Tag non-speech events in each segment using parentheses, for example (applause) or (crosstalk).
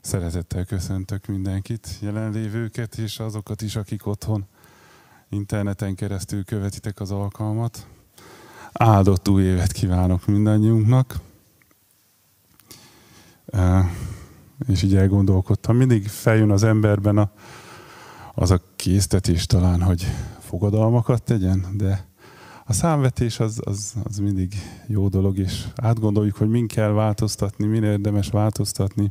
Szeretettel köszöntök mindenkit, jelenlévőket és azokat is, akik otthon interneten keresztül követitek az alkalmat. Áldott új évet kívánok mindannyiunknak. És így elgondolkodtam, mindig feljön az emberben a, az a késztetés talán, hogy fogadalmakat tegyen, de a számvetés az, az, az mindig jó dolog, és átgondoljuk, hogy min kell változtatni, min érdemes változtatni.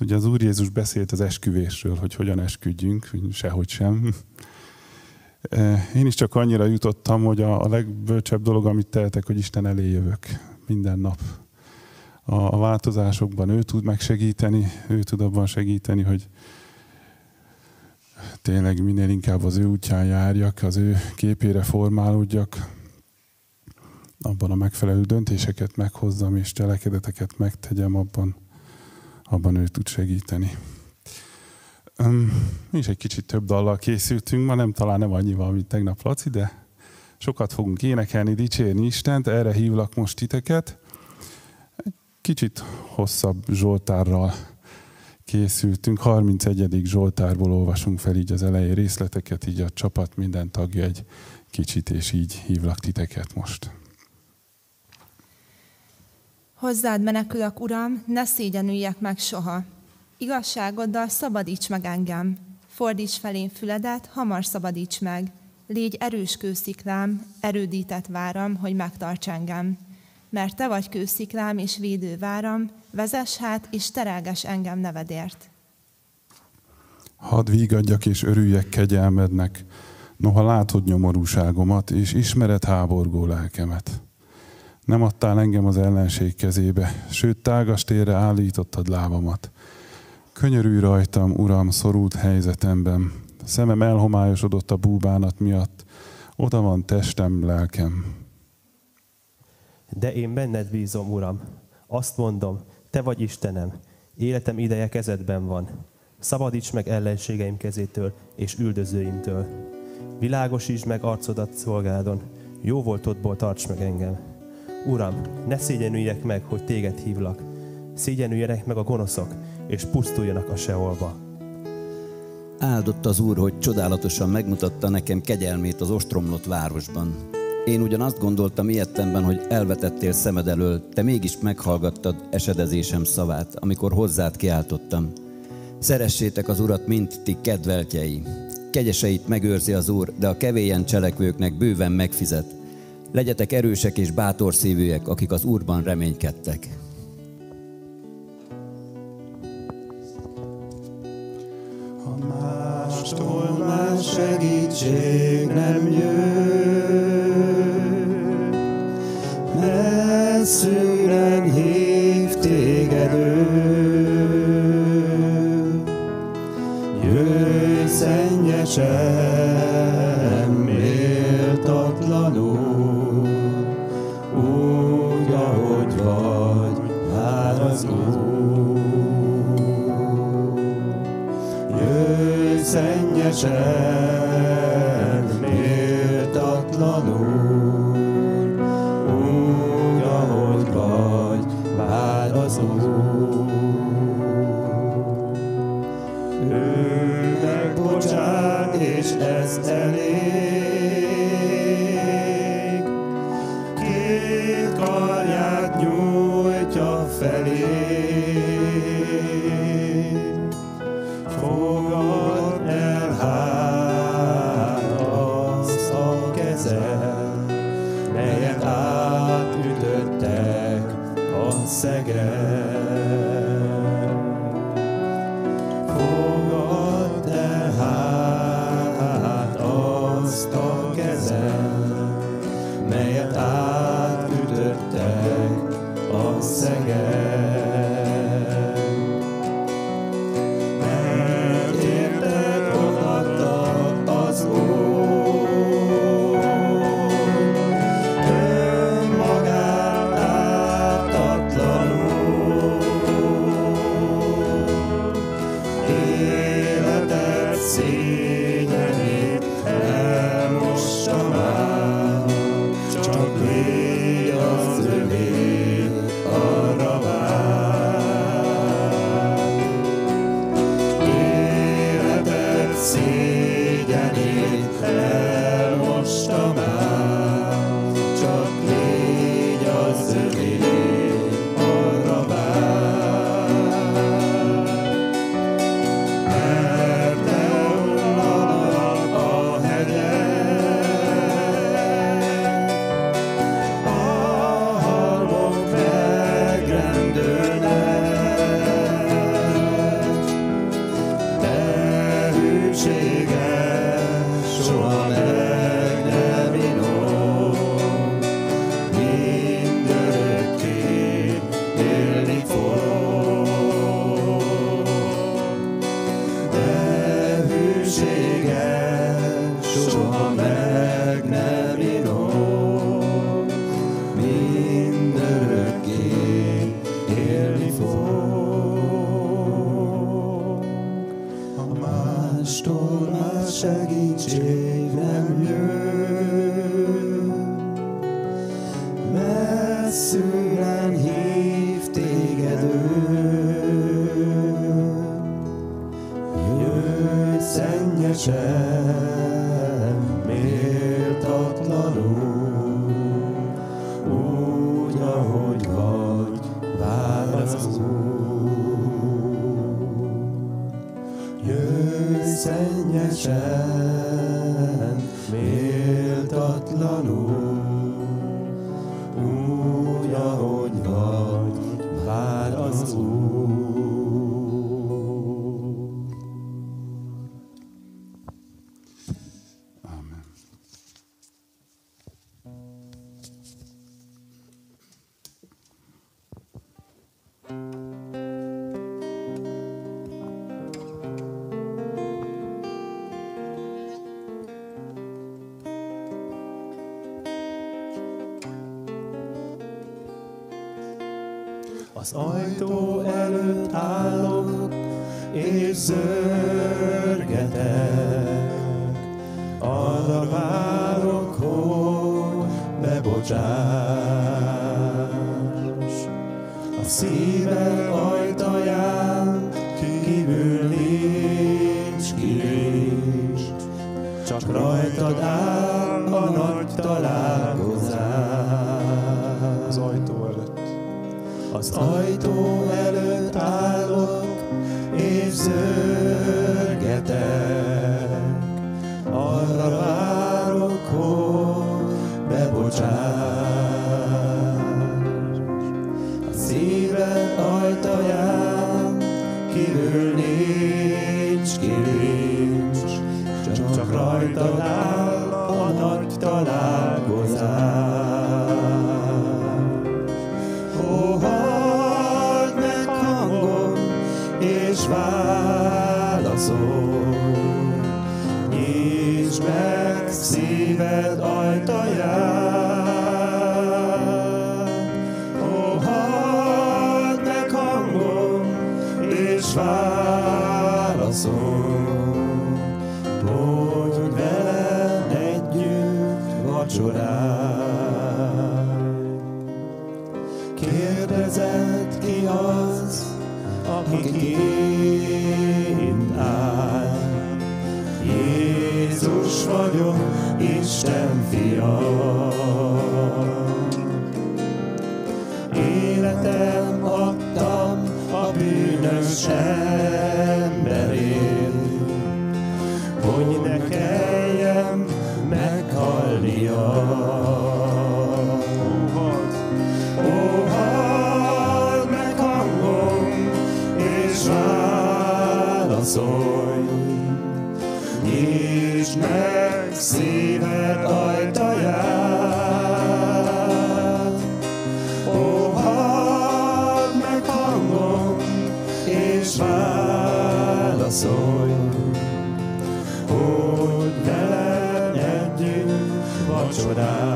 Ugye az Úr Jézus beszélt az esküvésről, hogy hogyan esküdjünk, sehogy sem. (laughs) Én is csak annyira jutottam, hogy a, a legbölcsebb dolog, amit tehetek, hogy Isten elé jövök minden nap. A, a változásokban ő tud megsegíteni, ő tud abban segíteni, hogy tényleg minél inkább az ő útján járjak, az ő képére formálódjak, abban a megfelelő döntéseket meghozzam, és cselekedeteket megtegyem, abban, abban ő tud segíteni. Mi is egy kicsit több dallal készültünk ma, nem talán nem annyival, mint tegnap Laci, de sokat fogunk énekelni, dicsérni Istent, erre hívlak most titeket. Egy kicsit hosszabb Zsoltárral készültünk. 31. Zsoltárból olvasunk fel így az elején részleteket, így a csapat minden tagja egy kicsit, és így hívlak titeket most. Hozzád menekülök, Uram, ne szégyenüljek meg soha. Igazságoddal szabadíts meg engem. Fordíts felén füledet, hamar szabadíts meg. Légy erős kősziklám, erődített váram, hogy megtarts engem. Mert te vagy kősziklám és védőváram, vezess hát és terelges engem nevedért. Hadd vígadjak és örüljek kegyelmednek, noha látod nyomorúságomat, és ismered háborgó lelkemet. Nem adtál engem az ellenség kezébe, sőt tágas térre állítottad lábamat. Könyörülj rajtam, Uram, szorult helyzetemben. Szemem elhomályosodott a búbánat miatt. Oda van testem, lelkem. De én benned bízom, Uram. Azt mondom, te vagy Istenem. Életem ideje kezedben van. Szabadíts meg ellenségeim kezétől és üldözőimtől. Világosítsd meg arcodat szolgádon. Jó voltodból tarts meg engem. Uram, ne szégyenüljek meg, hogy téged hívlak. Szégyenüljenek meg a gonoszok, és pusztuljanak a seholba. Áldott az Úr, hogy csodálatosan megmutatta nekem kegyelmét az ostromlott városban. Én ugyan azt gondoltam ilyettemben, hogy elvetettél szemed elől, te mégis meghallgattad esedezésem szavát, amikor hozzád kiáltottam. Szeressétek az Urat, mint ti kedveltjei. Kegyeseit megőrzi az Úr, de a kevélyen cselekvőknek bőven megfizet. Legyetek erősek és bátor szívűek, akik az Úrban reménykedtek. mástól más segítség nem jön. Messzűren hív téged ő. Jöjj szennyesen, szennyesen, nyisd meg szíved ajtaját. Ó, hadd meg hangom, és válaszolj, hogy velem együtt vacsorál.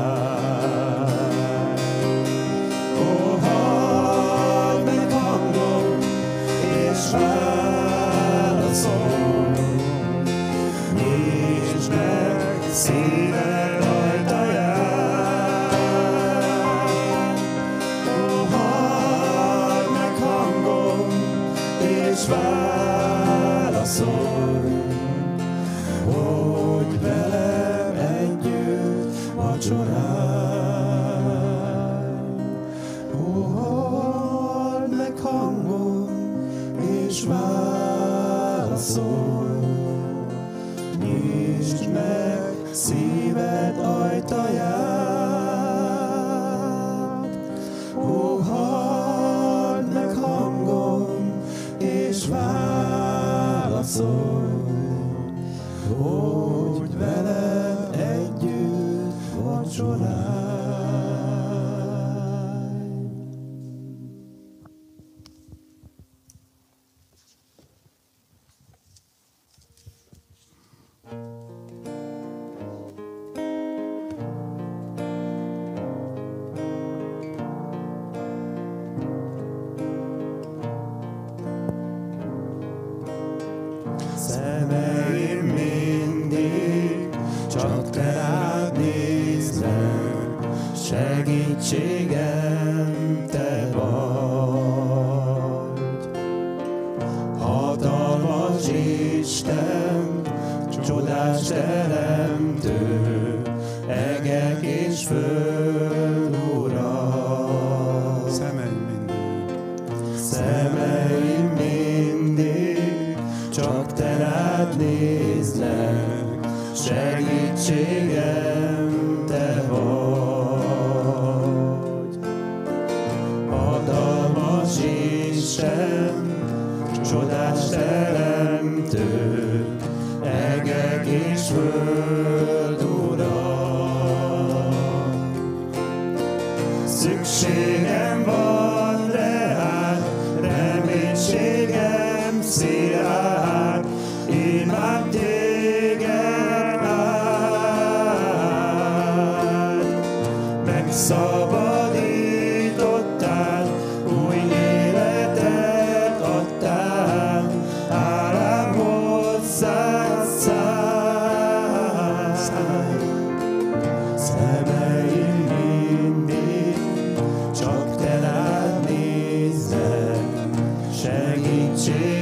day.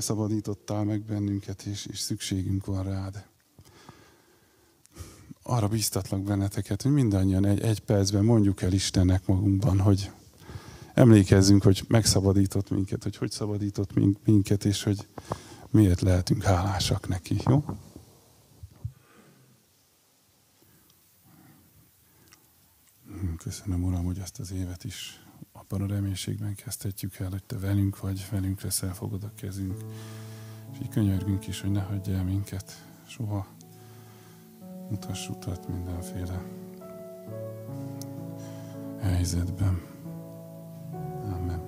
Te szabadítottál meg bennünket, és, és szükségünk van rád. Arra biztatlak benneteket, hogy mindannyian egy, egy percben mondjuk el Istennek magunkban, hogy emlékezzünk, hogy megszabadított minket, hogy hogy szabadított mink- minket, és hogy miért lehetünk hálásak neki, jó? Köszönöm, Uram, hogy ezt az évet is reménységben kezdhetjük el, hogy Te velünk vagy, velünk leszel, fogod a kezünk. És így könyörgünk is, hogy ne hagyj el minket soha. Mutass utat mindenféle helyzetben. Amen.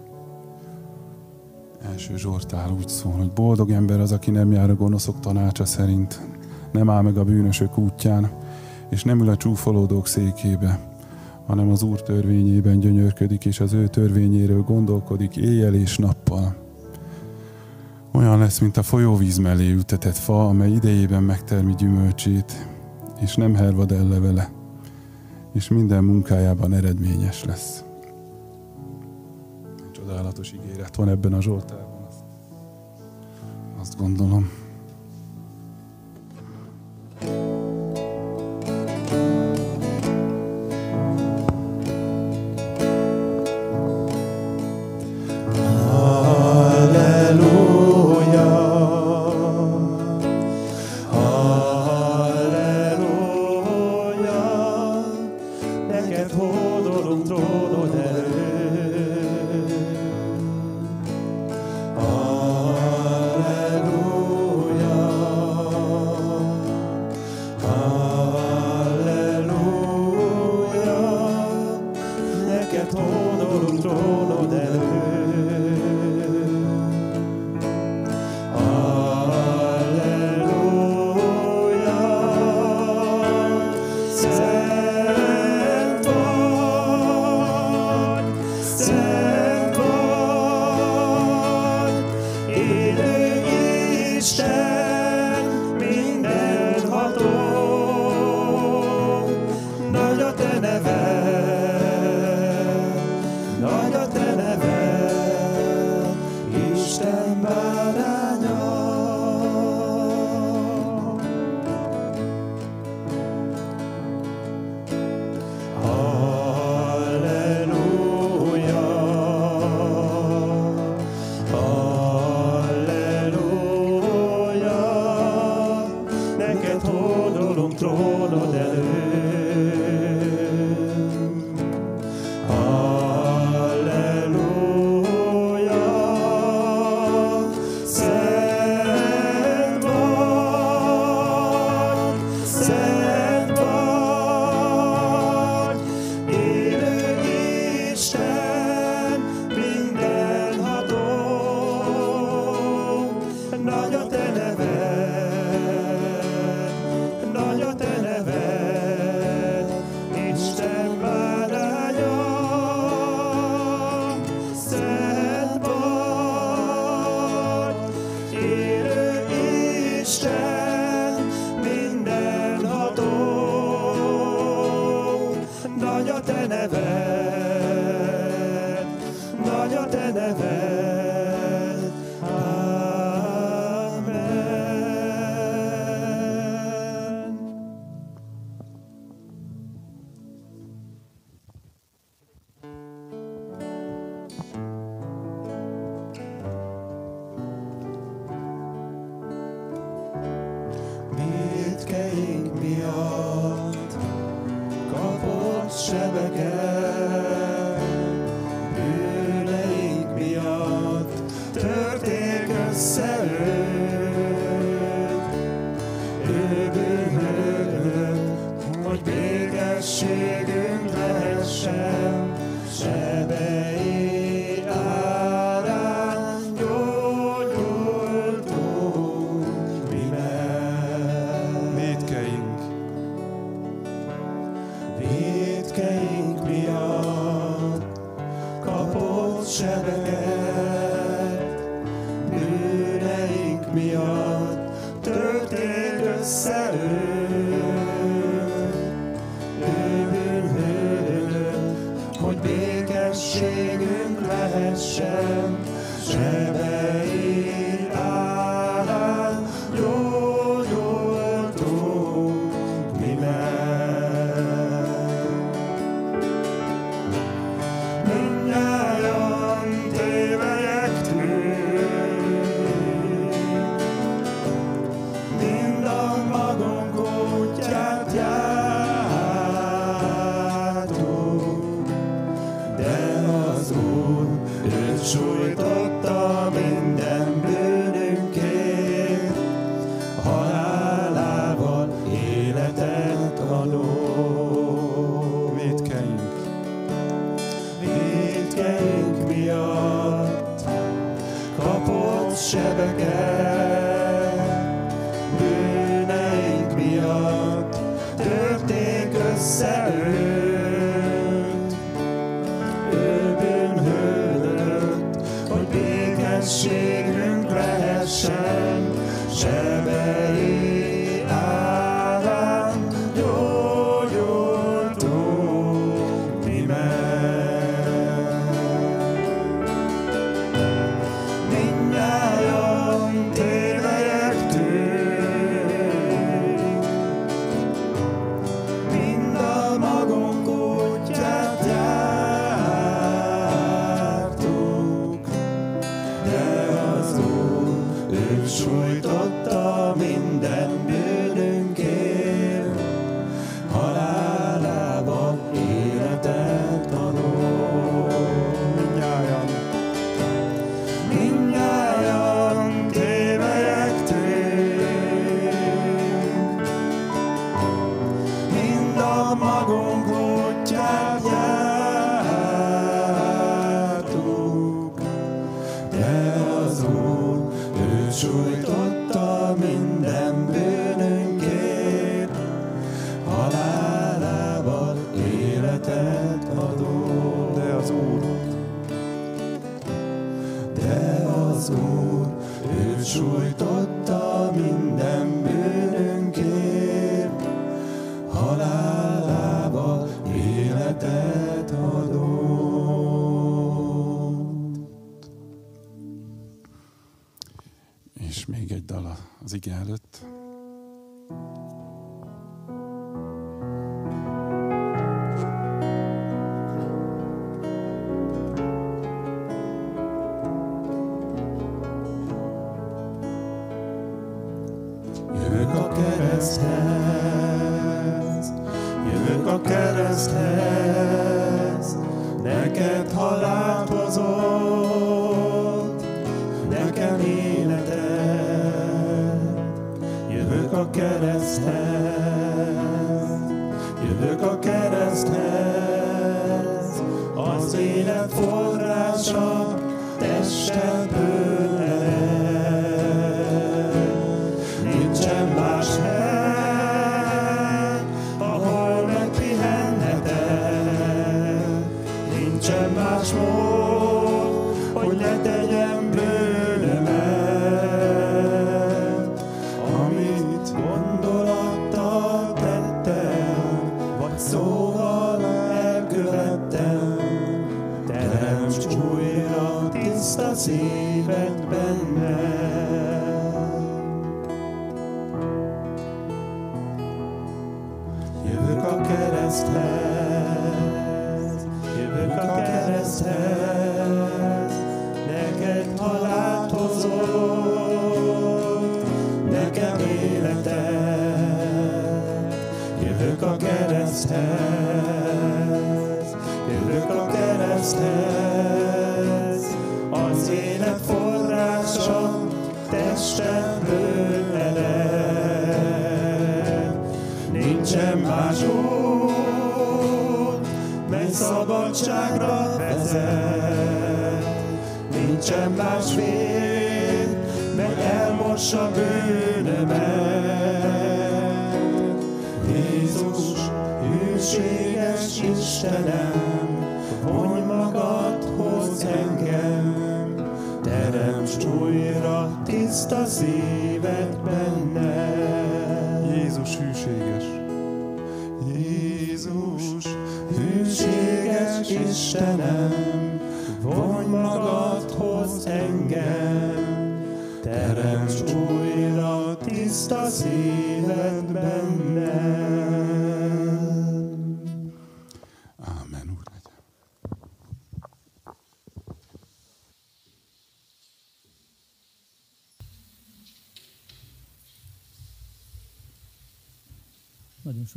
Első Zsoltál úgy szól, hogy boldog ember az, aki nem jár a gonoszok tanácsa szerint, nem áll meg a bűnösök útján, és nem ül a csúfolódók székébe, hanem az Úr törvényében gyönyörködik, és az ő törvényéről gondolkodik éjjel és nappal. Olyan lesz, mint a folyóvíz mellé ültetett fa, amely idejében megtermi gyümölcsét, és nem hervad el levele, és minden munkájában eredményes lesz. Csodálatos ígéret van ebben a Zsoltárban. Azt, gondolom. neked halált hozott, nekem életed. Jövök a kereszthez, jövök a kereszthez, az élet forrása testemből.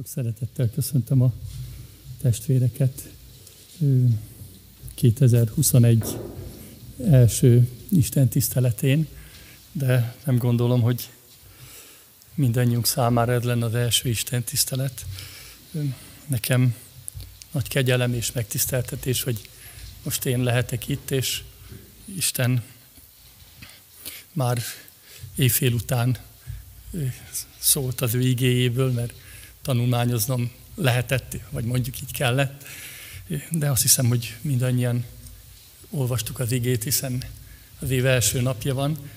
Sok szeretettel köszöntöm a testvéreket. 2021 első Isten tiszteletén, de nem gondolom, hogy mindannyiunk számára ez lenne az első Isten tisztelet. Nekem nagy kegyelem és megtiszteltetés, hogy most én lehetek itt, és Isten már éjfél után szólt az ő igéjéből, mert tanulmányoznom lehetett, vagy mondjuk így kellett, de azt hiszem, hogy mindannyian olvastuk az igét, hiszen az év első napja van,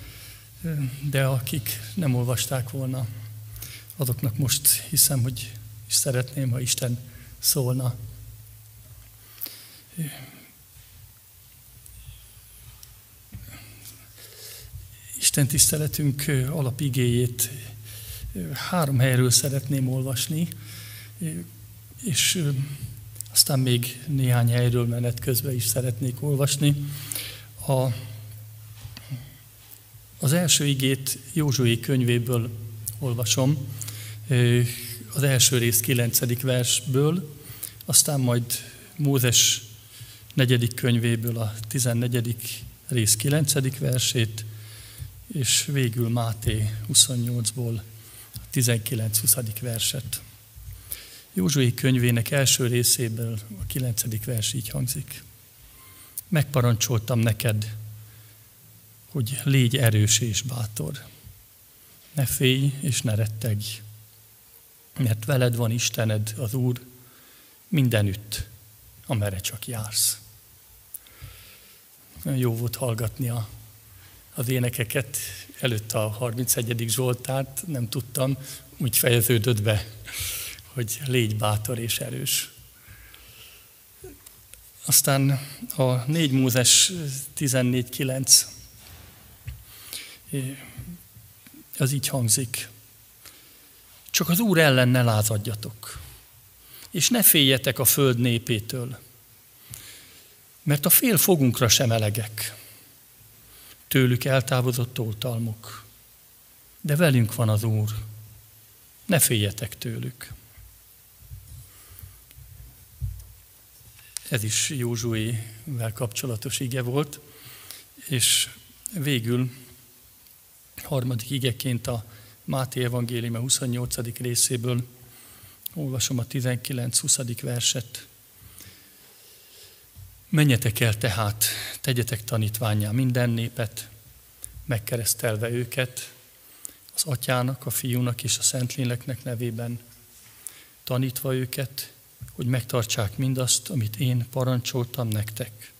de akik nem olvasták volna, azoknak most hiszem, hogy is szeretném, ha Isten szólna. Isten tiszteletünk alapigéjét három helyről szeretném olvasni, és aztán még néhány helyről menet közben is szeretnék olvasni. A, az első igét Józsué könyvéből olvasom, az első rész 9. versből, aztán majd Mózes negyedik könyvéből a 14. rész 9. versét, és végül Máté 28-ból a 19-20. verset. Józsué könyvének első részéből a 9. vers így hangzik. Megparancsoltam neked, hogy légy erős és bátor. Ne félj és ne rettegj, mert veled van Istened, az Úr, mindenütt, amerre csak jársz. Jó volt hallgatni a, az énekeket, előtt a 31. Zsoltárt, nem tudtam, úgy fejeződött be, hogy légy bátor és erős. Aztán a 4 Mózes 14.9 az így hangzik. Csak az Úr ellen ne lázadjatok, és ne féljetek a föld népétől, mert a fél fogunkra sem elegek. Tőlük eltávozott oltalmuk, de velünk van az Úr. Ne féljetek tőlük. Ez is Józsuével kapcsolatos ige volt, és végül harmadik igeként a Máté Evangélium 28. részéből olvasom a 19-20. verset. Menjetek el tehát, tegyetek tanítványá minden népet, megkeresztelve őket, az atyának, a fiúnak és a szentléleknek nevében, tanítva őket, hogy megtartsák mindazt, amit én parancsoltam nektek.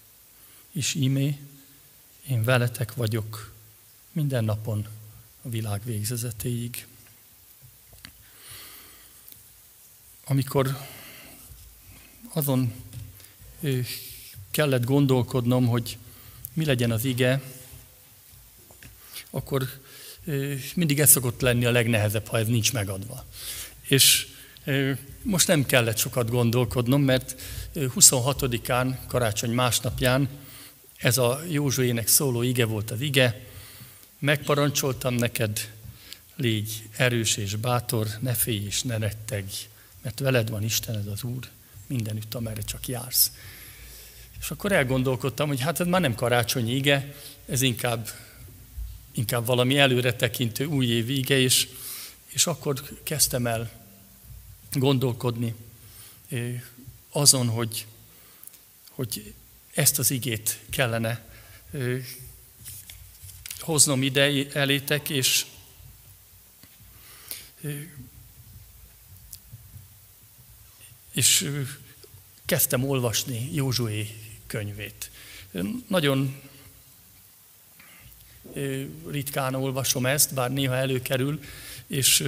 És ímé, én veletek vagyok minden napon a világ végzezetéig. Amikor azon kellett gondolkodnom, hogy mi legyen az ige, akkor mindig ez szokott lenni a legnehezebb, ha ez nincs megadva. És most nem kellett sokat gondolkodnom, mert 26-án, karácsony másnapján ez a Józsuének szóló ige volt az ige. Megparancsoltam neked, légy erős és bátor, ne félj és ne rettegj, mert veled van Istened az Úr, mindenütt, amerre csak jársz. És akkor elgondolkodtam, hogy hát ez már nem karácsonyi ige, ez inkább, inkább valami előre tekintő újévi ige, és, és akkor kezdtem el gondolkodni azon, hogy, hogy ezt az igét kellene hoznom ide elétek, és és kezdtem olvasni Józsué könyvét. Nagyon ritkán olvasom ezt, bár néha előkerül, és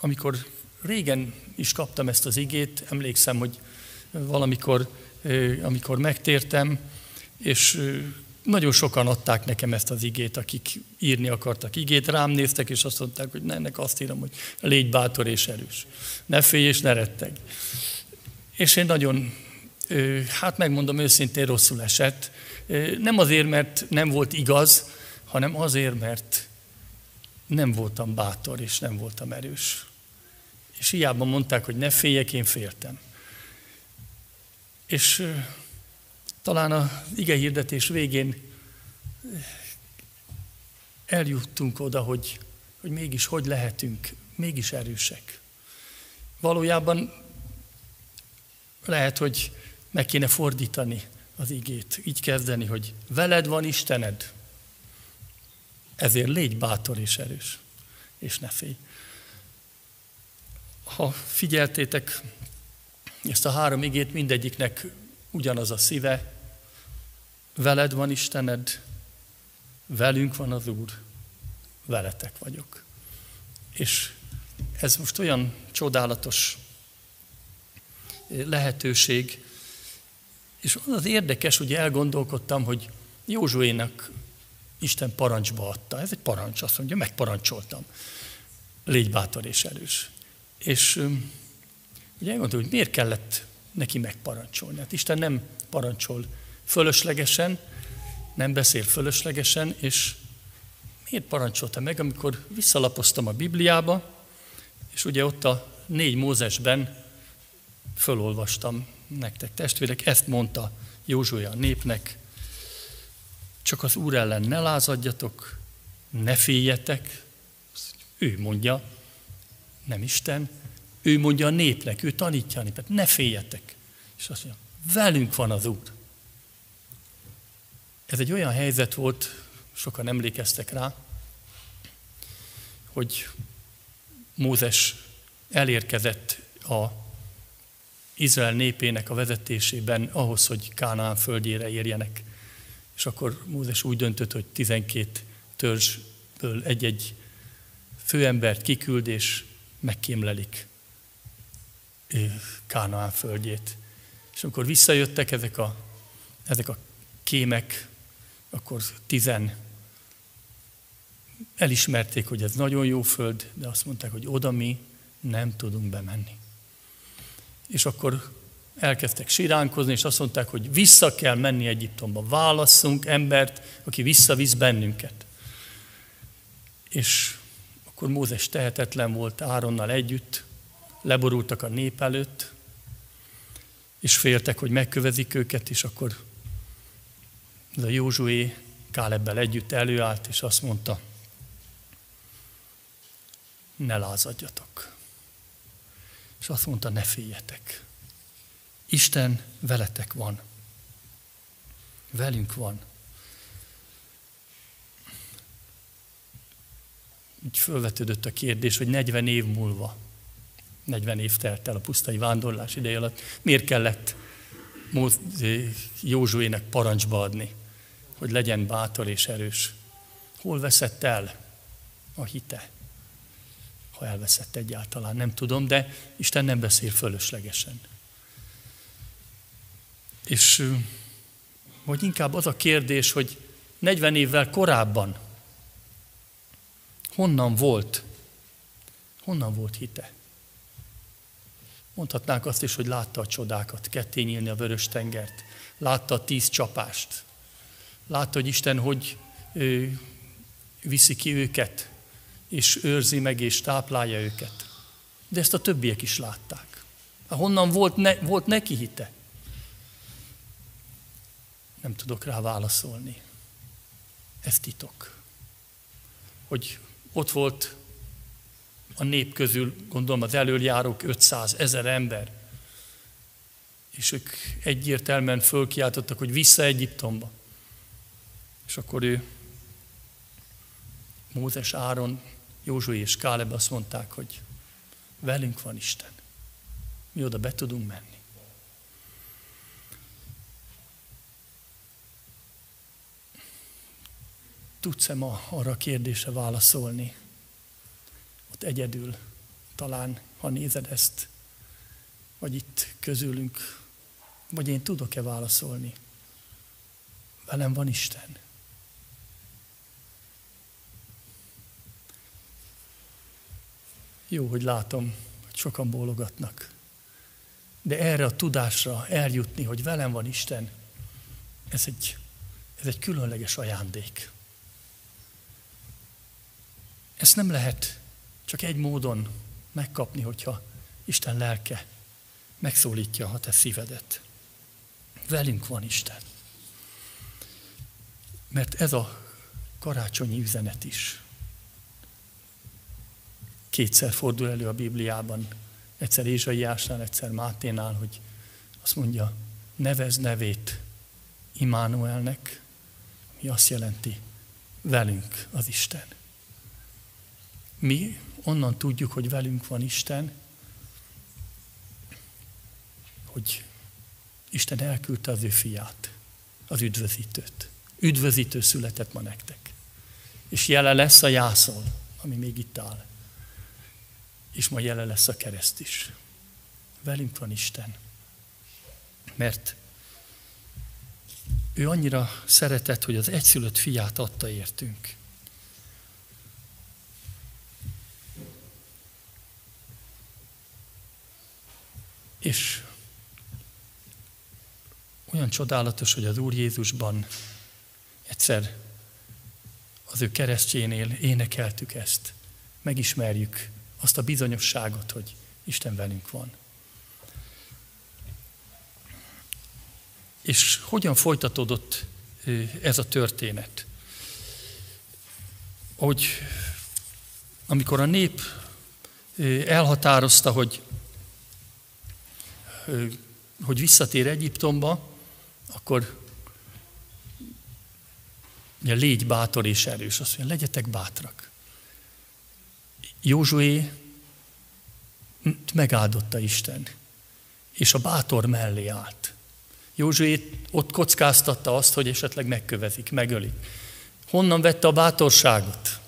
amikor régen is kaptam ezt az igét, emlékszem, hogy valamikor, amikor megtértem, és nagyon sokan adták nekem ezt az igét, akik írni akartak igét, rám néztek, és azt mondták, hogy ne, ennek azt írom, hogy légy bátor és erős. Ne félj és ne retteg. És én nagyon, hát megmondom őszintén, rosszul esett. Nem azért, mert nem volt igaz, hanem azért, mert nem voltam bátor, és nem voltam erős. És hiába mondták, hogy ne féljek, én féltem. És talán az ige hirdetés végén eljuttunk oda, hogy, hogy mégis hogy lehetünk, mégis erősek. Valójában lehet, hogy meg kéne fordítani az igét, így kezdeni, hogy veled van Istened, ezért légy bátor és erős, és ne félj. Ha figyeltétek ezt a három igét, mindegyiknek ugyanaz a szíve, veled van Istened, velünk van az Úr, veletek vagyok. És ez most olyan csodálatos lehetőség, és az az érdekes, hogy elgondolkodtam, hogy Józsuénak Isten parancsba adta. Ez egy parancs, azt mondja, megparancsoltam. Légy bátor és erős. És ugye elgondoltam, hogy miért kellett neki megparancsolni. Hát Isten nem parancsol fölöslegesen, nem beszél fölöslegesen, és miért parancsolta meg, amikor visszalapoztam a Bibliába, és ugye ott a négy Mózesben fölolvastam nektek testvérek, ezt mondta Józsuja a népnek, csak az Úr ellen ne lázadjatok, ne féljetek, ő mondja, nem Isten, ő mondja a népnek, ő tanítja a népet, ne féljetek. És azt mondja, velünk van az Úr. Ez egy olyan helyzet volt, sokan emlékeztek rá, hogy Mózes elérkezett a Izrael népének a vezetésében ahhoz, hogy Kánaán földjére érjenek. És akkor Mózes úgy döntött, hogy 12 törzsből egy-egy főembert kiküld, és megkémlelik Kánaán földjét. És amikor visszajöttek ezek a, ezek a kémek, akkor tizen elismerték, hogy ez nagyon jó föld, de azt mondták, hogy oda mi nem tudunk bemenni. És akkor elkezdtek siránkozni, és azt mondták, hogy vissza kell menni Egyiptomba, válasszunk embert, aki visszavisz bennünket. És akkor Mózes tehetetlen volt Áronnal együtt, leborultak a nép előtt, és féltek, hogy megkövezik őket, és akkor ez a Józsué Kálebbel együtt előállt, és azt mondta, ne lázadjatok. És azt mondta, ne féljetek. Isten veletek van. Velünk van. Így fölvetődött a kérdés, hogy 40 év múlva, 40 év telt el a pusztai vándorlás ideje alatt, miért kellett Józsuének parancsba adni, hogy legyen bátor és erős. Hol veszett el a hite? Ha elveszett egyáltalán, nem tudom, de Isten nem beszél fölöslegesen. És vagy inkább az a kérdés, hogy 40 évvel korábban honnan volt, honnan volt hite? Mondhatnánk azt is, hogy látta a csodákat, ketté nyílni a vörös tengert, látta a tíz csapást, látta, hogy Isten hogy ő, viszi ki őket, és őrzi meg, és táplálja őket. De ezt a többiek is látták. Honnan volt, ne, volt neki hite? Nem tudok rá válaszolni. Ez titok. Hogy ott volt a nép közül, gondolom az előjárók 500 ezer ember, és ők egyértelműen fölkiáltottak, hogy vissza Egyiptomba. És akkor ő, Mózes, Áron, Józsué és Káleb azt mondták, hogy velünk van Isten. Mi oda be tudunk menni. Tudsz-e ma arra a kérdésre válaszolni? Ott egyedül, talán, ha nézed ezt, vagy itt közülünk Vagy én tudok-e válaszolni? Velem van Isten. Jó, hogy látom, hogy sokan bólogatnak. De erre a tudásra eljutni, hogy velem van Isten, ez egy, ez egy különleges ajándék. Ezt nem lehet csak egy módon megkapni, hogyha Isten lelke megszólítja a te szívedet. Velünk van Isten. Mert ez a karácsonyi üzenet is. Kétszer fordul elő a Bibliában, egyszer Ézsaiásnál, egyszer Máténál, hogy azt mondja, nevez nevét Imánuelnek, ami azt jelenti, velünk az Isten. Mi onnan tudjuk, hogy velünk van Isten, hogy Isten elküldte az ő fiát, az üdvözítőt. Üdvözítő született ma nektek. És jele lesz a jászol, ami még itt áll. És ma jele lesz a kereszt is. Velünk van Isten. Mert ő annyira szeretett, hogy az egyszülött fiát adta értünk. És olyan csodálatos, hogy az Úr Jézusban egyszer az ő keresztjénél énekeltük ezt. Megismerjük azt a bizonyosságot, hogy Isten velünk van. És hogyan folytatódott ez a történet? Hogy amikor a nép elhatározta, hogy, hogy visszatér Egyiptomba, akkor ugye, légy bátor és erős. Azt mondja, legyetek bátrak. Józsué megáldotta Isten, és a bátor mellé állt. Józsué ott kockáztatta azt, hogy esetleg megkövezik, megölik. Honnan vette a bátorságot?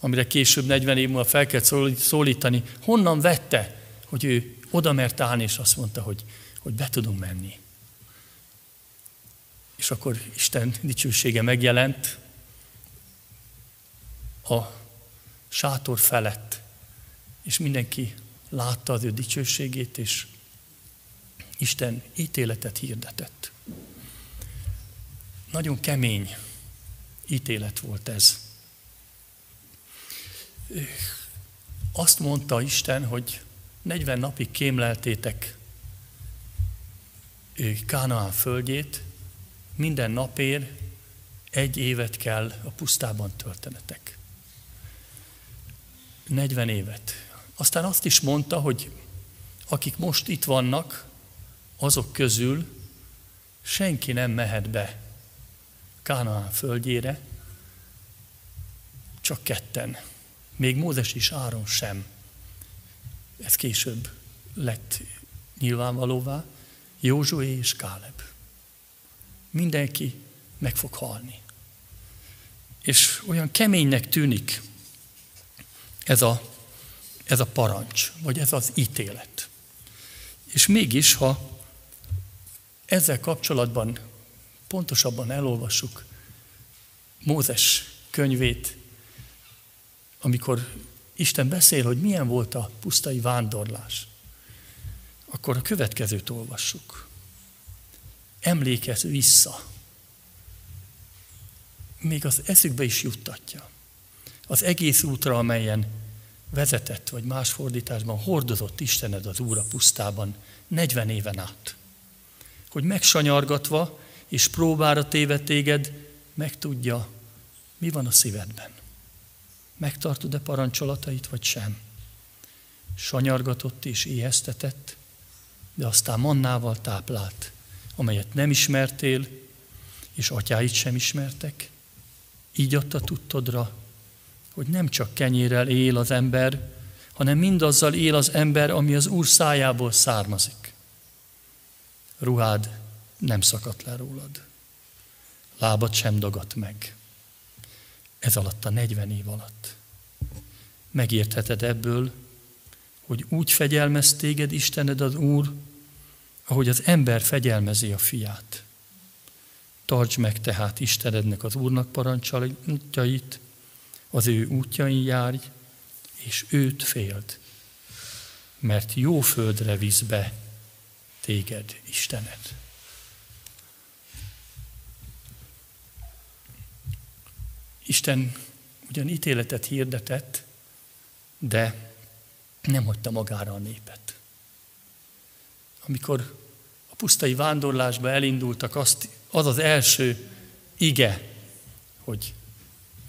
Amire később 40 év múlva fel kell szólítani. Honnan vette, hogy ő oda mert állni, és azt mondta, hogy, hogy be tudunk menni. És akkor Isten dicsősége megjelent a sátor felett, és mindenki látta az ő dicsőségét, és Isten ítéletet hirdetett. Nagyon kemény ítélet volt ez. Azt mondta Isten, hogy 40 napig kémleltétek Kánaán földjét, minden napért egy évet kell a pusztában töltenetek. 40 évet. Aztán azt is mondta, hogy akik most itt vannak, azok közül senki nem mehet be Kánaán földjére, csak ketten. Még Mózes is Áron sem. Ez később lett nyilvánvalóvá. Józsué és Káleb. Mindenki meg fog halni. És olyan keménynek tűnik ez a, ez a parancs, vagy ez az ítélet. És mégis, ha ezzel kapcsolatban pontosabban elolvassuk Mózes könyvét, amikor Isten beszél, hogy milyen volt a pusztai vándorlás, akkor a következőt olvassuk. Emlékezz vissza. Még az eszükbe is juttatja. Az egész útra, amelyen vezetett, vagy más fordításban hordozott Istened az Úr a pusztában 40 éven át hogy megsanyargatva és próbára téve téged, megtudja, mi van a szívedben. Megtartod-e parancsolatait, vagy sem? Sanyargatott és éheztetett, de aztán mannával táplált, amelyet nem ismertél, és atyáit sem ismertek. Így adta tudtodra, hogy nem csak kenyérrel él az ember, hanem mindazzal él az ember, ami az Úr szájából származik ruhád nem szakadt le rólad. Lábad sem dagadt meg. Ez alatt a 40 év alatt. Megértheted ebből, hogy úgy fegyelmez téged Istened az Úr, ahogy az ember fegyelmezi a fiát. Tarts meg tehát Istenednek az Úrnak parancsait, az ő útjain járj, és őt féld, mert jó földre visz be téged, Istened. Isten ugyan ítéletet hirdetett, de nem hagyta magára a népet. Amikor a pusztai vándorlásba elindultak, azt, az az első ige, hogy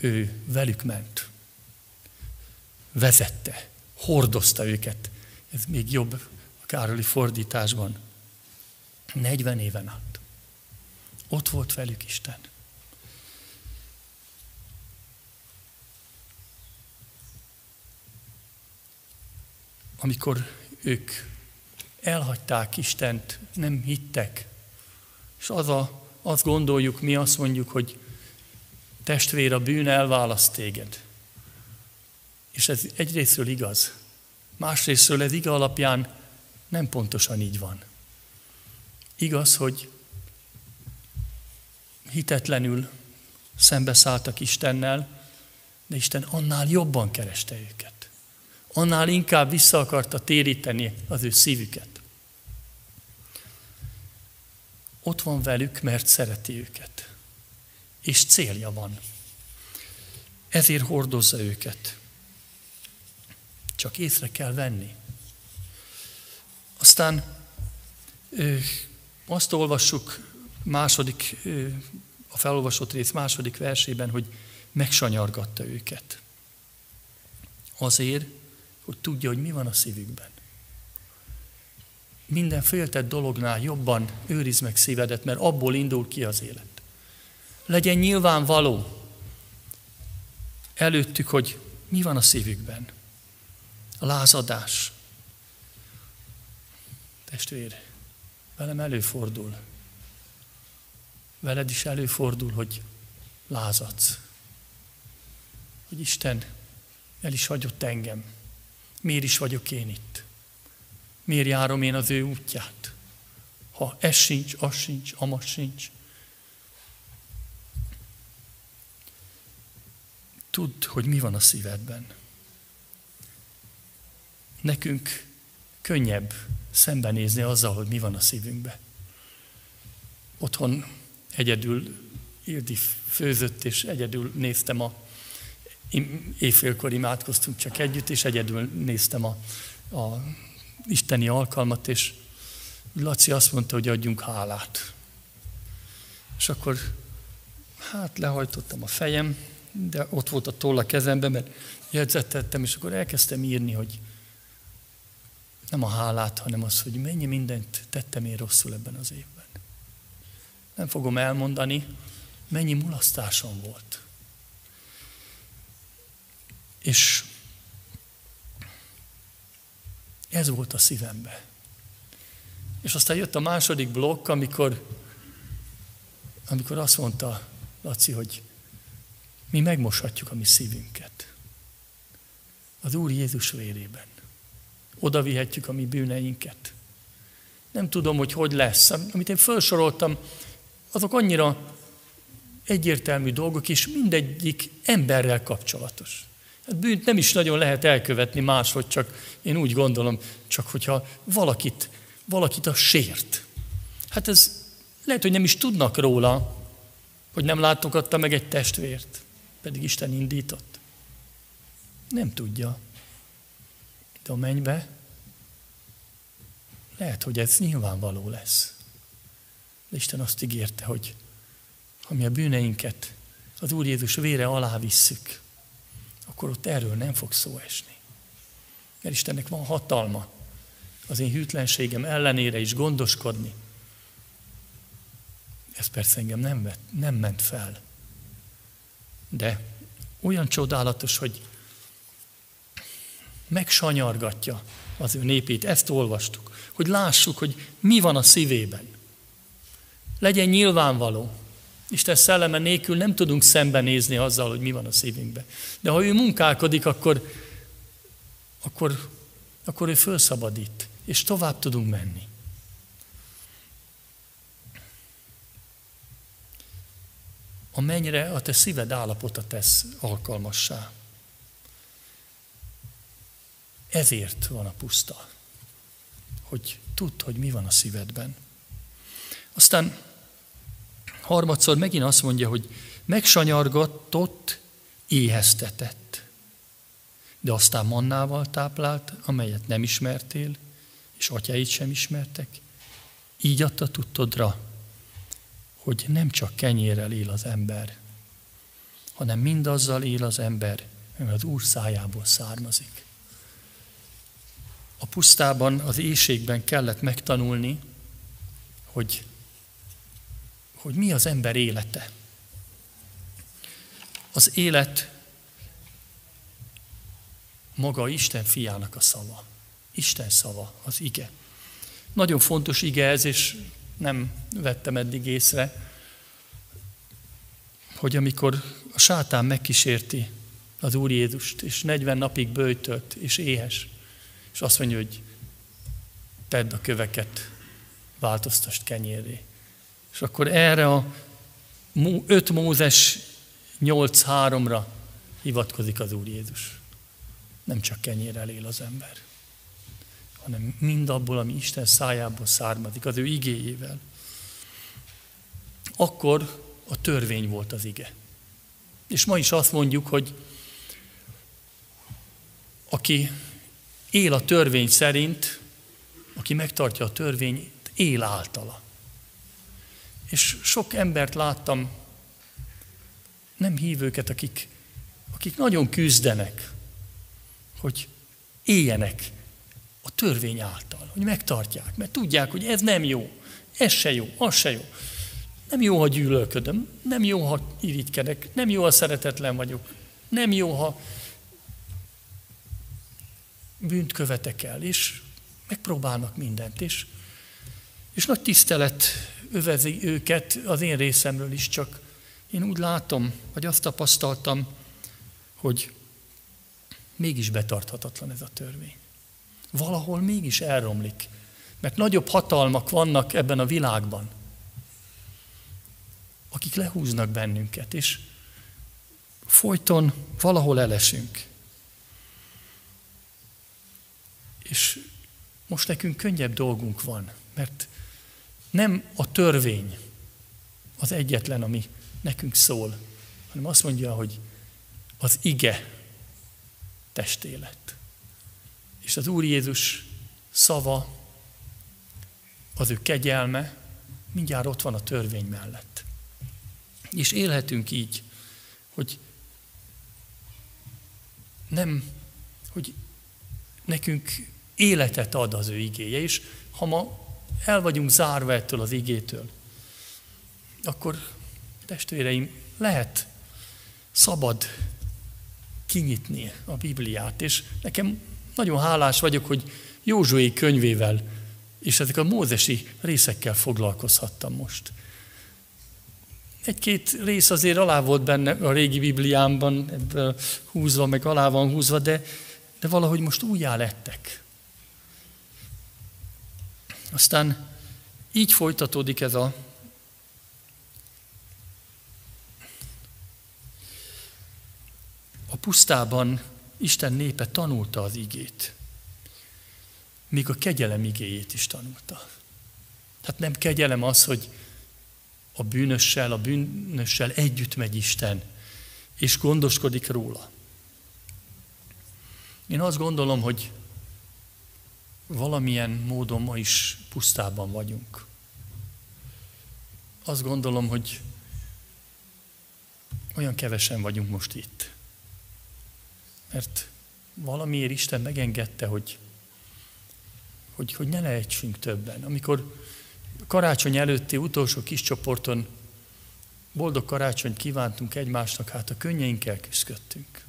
ő velük ment. Vezette, hordozta őket. Ez még jobb a Károli fordításban. 40 éven át. Ott volt velük Isten. Amikor ők elhagyták Istent, nem hittek, és az a, azt gondoljuk, mi azt mondjuk, hogy testvér, a bűn elválaszt téged. És ez egyrésztről igaz. Másrésztről ez iga alapján nem pontosan így van. Igaz, hogy hitetlenül szembeszálltak Istennel, de Isten annál jobban kereste őket. Annál inkább vissza akarta téríteni az ő szívüket. Ott van velük, mert szereti őket. És célja van. Ezért hordozza őket. Csak észre kell venni. Aztán azt olvassuk második, a felolvasott rész második versében, hogy megsanyargatta őket. Azért, hogy tudja, hogy mi van a szívükben minden féltett dolognál jobban őriz meg szívedet, mert abból indul ki az élet. Legyen nyilvánvaló előttük, hogy mi van a szívükben. A lázadás. Testvér, velem előfordul. Veled is előfordul, hogy lázadsz. Hogy Isten el is hagyott engem. Miért is vagyok én itt? Miért járom én az ő útját? Ha ez sincs, az sincs, amaz sincs. Tudd, hogy mi van a szívedben. Nekünk könnyebb szembenézni azzal, hogy mi van a szívünkben. Otthon egyedül Ildi főzött, és egyedül néztem a éjfélkor imádkoztunk csak együtt, és egyedül néztem a, a isteni alkalmat, és Laci azt mondta, hogy adjunk hálát. És akkor hát lehajtottam a fejem, de ott volt a toll a kezemben, mert jegyzettettem, és akkor elkezdtem írni, hogy nem a hálát, hanem az, hogy mennyi mindent tettem én rosszul ebben az évben. Nem fogom elmondani, mennyi mulasztásom volt. És ez volt a szívembe. És aztán jött a második blokk, amikor, amikor azt mondta Laci, hogy mi megmoshatjuk a mi szívünket. Az Úr Jézus vérében. Oda vihetjük a mi bűneinket. Nem tudom, hogy hogy lesz. Amit én felsoroltam, azok annyira egyértelmű dolgok, és mindegyik emberrel kapcsolatos. Hát bűnt nem is nagyon lehet elkövetni máshogy, csak én úgy gondolom, csak hogyha valakit, valakit a sért. Hát ez lehet, hogy nem is tudnak róla, hogy nem látogatta meg egy testvért, pedig Isten indított. Nem tudja. De a mennybe lehet, hogy ez nyilvánvaló lesz. De Isten azt ígérte, hogy ha mi a bűneinket az Úr Jézus vére alá visszük, akkor ott erről nem fog szó esni. Mert Istennek van hatalma az én hűtlenségem ellenére is gondoskodni. Ez persze engem nem, vett, nem ment fel. De olyan csodálatos, hogy megsanyargatja az ő népét. Ezt olvastuk. Hogy lássuk, hogy mi van a szívében. Legyen nyilvánvaló. Isten szelleme nélkül nem tudunk szembenézni azzal, hogy mi van a szívünkben. De ha ő munkálkodik, akkor, akkor, akkor ő felszabadít, és tovább tudunk menni. Amennyire a te szíved állapota tesz alkalmassá. Ezért van a puszta, hogy tudd, hogy mi van a szívedben. Aztán harmadszor megint azt mondja, hogy megsanyargatott, éheztetett, de aztán mannával táplált, amelyet nem ismertél, és atyáit sem ismertek. Így adta tudtodra, hogy nem csak kenyérrel él az ember, hanem mindazzal él az ember, ami az Úr szájából származik. A pusztában, az éjségben kellett megtanulni, hogy, hogy mi az ember élete. Az élet maga Isten fiának a szava. Isten szava, az ige. Nagyon fontos ige ez, és nem vettem eddig észre, hogy amikor a sátán megkísérti az Úr Jézust, és 40 napig bőjtölt, és éhes, és azt mondja, hogy tedd a köveket, változtast kenyérré. És akkor erre a 5 Mózes 8.3-ra hivatkozik az Úr Jézus. Nem csak kenyérrel él az ember hanem mind abból, ami Isten szájából származik, az ő igéjével. Akkor a törvény volt az ige. És ma is azt mondjuk, hogy aki él a törvény szerint, aki megtartja a törvényt, él általa. És sok embert láttam, nem hívőket, akik, akik nagyon küzdenek, hogy éljenek törvény által, hogy megtartják, mert tudják, hogy ez nem jó, ez se jó, az se jó. Nem jó, ha gyűlölködöm, nem jó, ha irigykedek, nem jó, ha szeretetlen vagyok, nem jó, ha bűnt követek el, és megpróbálnak mindent, és, és nagy tisztelet övezi őket az én részemről is, csak én úgy látom, vagy azt tapasztaltam, hogy mégis betarthatatlan ez a törvény valahol mégis elromlik. Mert nagyobb hatalmak vannak ebben a világban, akik lehúznak bennünket, és folyton valahol elesünk. És most nekünk könnyebb dolgunk van, mert nem a törvény az egyetlen, ami nekünk szól, hanem azt mondja, hogy az ige testélet. És az Úr Jézus szava, az ő kegyelme mindjárt ott van a törvény mellett. És élhetünk így, hogy nem, hogy nekünk életet ad az ő igéje, és ha ma el vagyunk zárva ettől az igétől, akkor testvéreim, lehet szabad kinyitni a Bibliát, és nekem nagyon hálás vagyok, hogy Józsué könyvével és ezek a mózesi részekkel foglalkozhattam most. Egy-két rész azért alá volt benne a régi Bibliámban, ebből húzva, meg alá van húzva, de, de valahogy most újjá lettek. Aztán így folytatódik ez a a pusztában Isten népe tanulta az igét. Még a kegyelem igéjét is tanulta. Tehát nem kegyelem az, hogy a bűnössel, a bűnössel együtt megy Isten, és gondoskodik róla. Én azt gondolom, hogy valamilyen módon ma is pusztában vagyunk. Azt gondolom, hogy olyan kevesen vagyunk most itt. Mert valamiért Isten megengedte, hogy, hogy, hogy ne lehetsünk többen. Amikor karácsony előtti utolsó kis csoporton boldog karácsonyt kívántunk egymásnak, hát a könnyeinkkel küzdöttünk.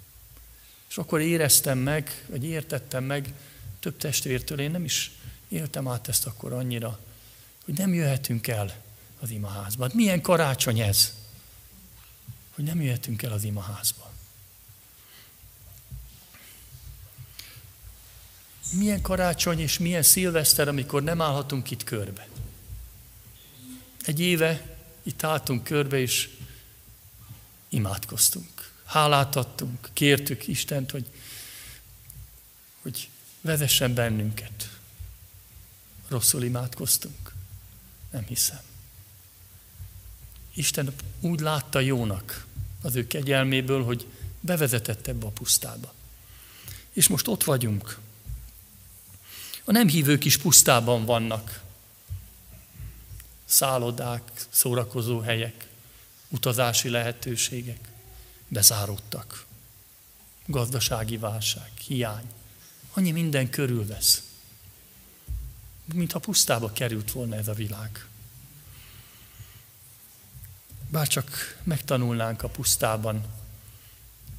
És akkor éreztem meg, vagy értettem meg több testvértől, én nem is éltem át ezt akkor annyira, hogy nem jöhetünk el az imaházba. Hát milyen karácsony ez, hogy nem jöhetünk el az imaházba. Milyen karácsony és milyen szilveszter, amikor nem állhatunk itt körbe. Egy éve itt álltunk körbe, és imádkoztunk. Hálát adtunk, kértük Istent, hogy, hogy vezessen bennünket. Rosszul imádkoztunk. Nem hiszem. Isten úgy látta jónak az ő kegyelméből, hogy bevezetett ebbe a pusztába. És most ott vagyunk. A nem hívők is pusztában vannak. Szállodák, szórakozó helyek, utazási lehetőségek bezáródtak. Gazdasági válság, hiány. Annyi minden körülvesz. Mintha pusztába került volna ez a világ. Bár csak megtanulnánk a pusztában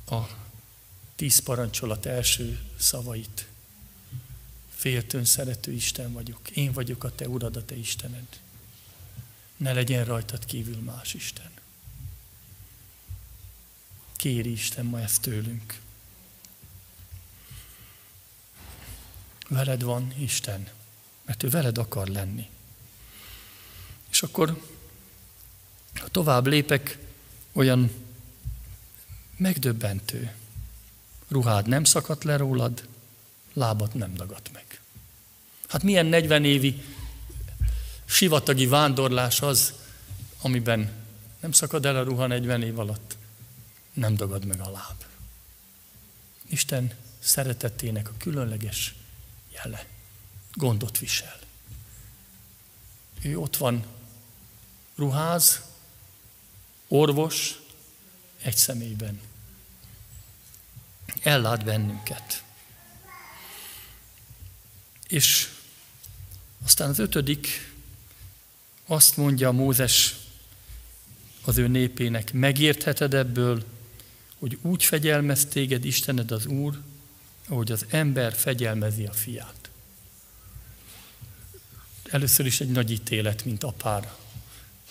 a tíz parancsolat első szavait. Féltőn szerető Isten vagyok. Én vagyok a te urad, a te Istened. Ne legyen rajtad kívül más Isten. Kéri Isten ma ezt tőlünk. Veled van Isten, mert ő veled akar lenni. És akkor, ha tovább lépek, olyan megdöbbentő. Ruhád nem szakadt le rólad, lábad nem dagadt meg. Hát milyen 40 évi sivatagi vándorlás az, amiben nem szakad el a ruha 40 év alatt, nem dagad meg a láb. Isten szeretetének a különleges jele. Gondot visel. Ő ott van ruház, orvos, egy személyben. Ellát bennünket. És aztán az ötödik azt mondja Mózes az ő népének, megértheted ebből, hogy úgy fegyelmez téged Istened az Úr, ahogy az ember fegyelmezi a fiát. Először is egy nagy ítélet, mint apára,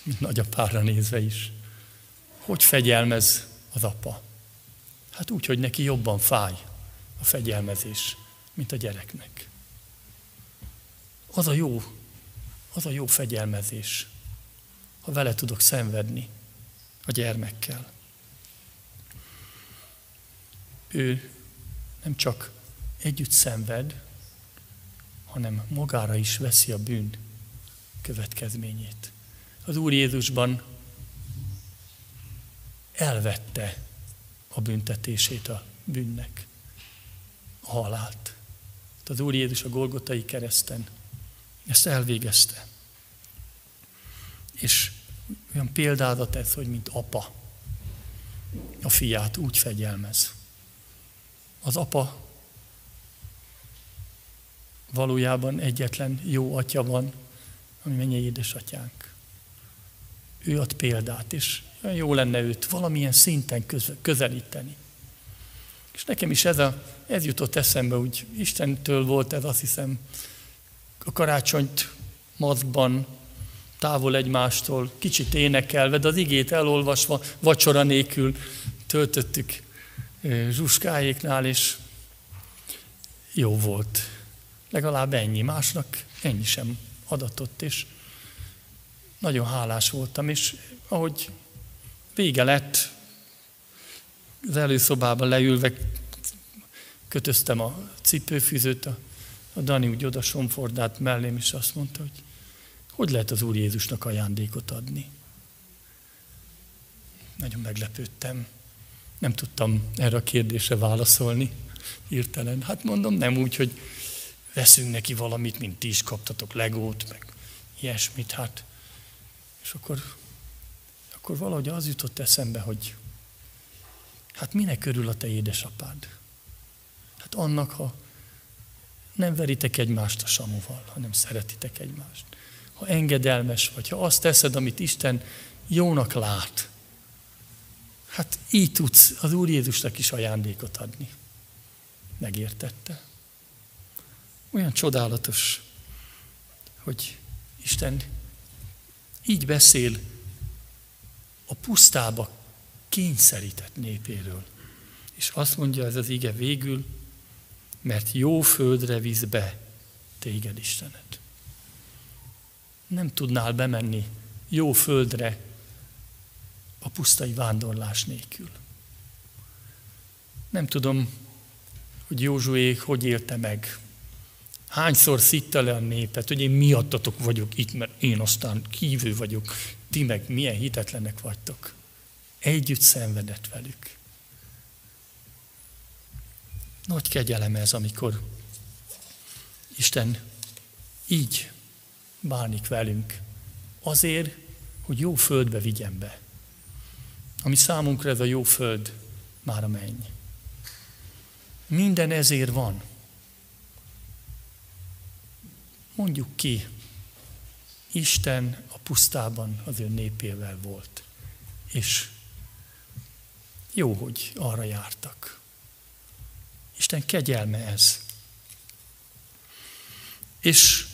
mint nagyapára nézve is. Hogy fegyelmez az apa? Hát úgy, hogy neki jobban fáj a fegyelmezés, mint a gyereknek. Az a jó, az a jó fegyelmezés, ha vele tudok szenvedni a gyermekkel ő nem csak együtt szenved, hanem magára is veszi a bűn következményét. Az Úr Jézusban elvette a büntetését a bűnnek, a halált. Az Úr Jézus a Golgotai kereszten ezt elvégezte. És olyan példázat ez, hogy mint apa a fiát úgy fegyelmez az apa valójában egyetlen jó atya van, ami mennyi édesatyánk. Ő ad példát, és jó lenne őt valamilyen szinten közelíteni. És nekem is ez, a, ez jutott eszembe, úgy Istentől volt ez, azt hiszem, a karácsonyt maszkban, távol egymástól, kicsit énekelve, de az igét elolvasva, vacsora nélkül töltöttük Zsuskáéknál, és jó volt. Legalább ennyi, másnak ennyi sem adatott, és nagyon hálás voltam, és ahogy vége lett, az előszobában leülve kötöztem a cipőfűzőt, a, a Dani úgy oda somfordált mellém, és azt mondta, hogy hogy lehet az Úr Jézusnak ajándékot adni. Nagyon meglepődtem. Nem tudtam erre a kérdésre válaszolni hirtelen. Hát mondom, nem úgy, hogy veszünk neki valamit, mint ti is kaptatok legót, meg ilyesmit, hát. És akkor, akkor valahogy az jutott eszembe, hogy hát minek körül a te édesapád? Hát annak, ha nem veritek egymást a samuval, hanem szeretitek egymást. Ha engedelmes vagy, ha azt teszed, amit Isten jónak lát, Hát így tudsz az Úr Jézusnak is ajándékot adni. Megértette. Olyan csodálatos, hogy Isten így beszél a pusztába kényszerített népéről. És azt mondja ez az ige végül, mert jó földre visz be téged Istened. Nem tudnál bemenni jó földre, a pusztai vándorlás nélkül. Nem tudom, hogy Józsué hogy élte meg. Hányszor szitta le a népet, hogy én miattatok vagyok itt, mert én aztán kívül vagyok, ti meg milyen hitetlenek vagytok. Együtt szenvedett velük. Nagy kegyelem ez, amikor Isten így bánik velünk. Azért, hogy jó földbe vigyen be. Ami számunkra ez a jó föld, már a menny. Minden ezért van. Mondjuk ki, Isten a pusztában az ő népével volt. És jó, hogy arra jártak. Isten kegyelme ez. És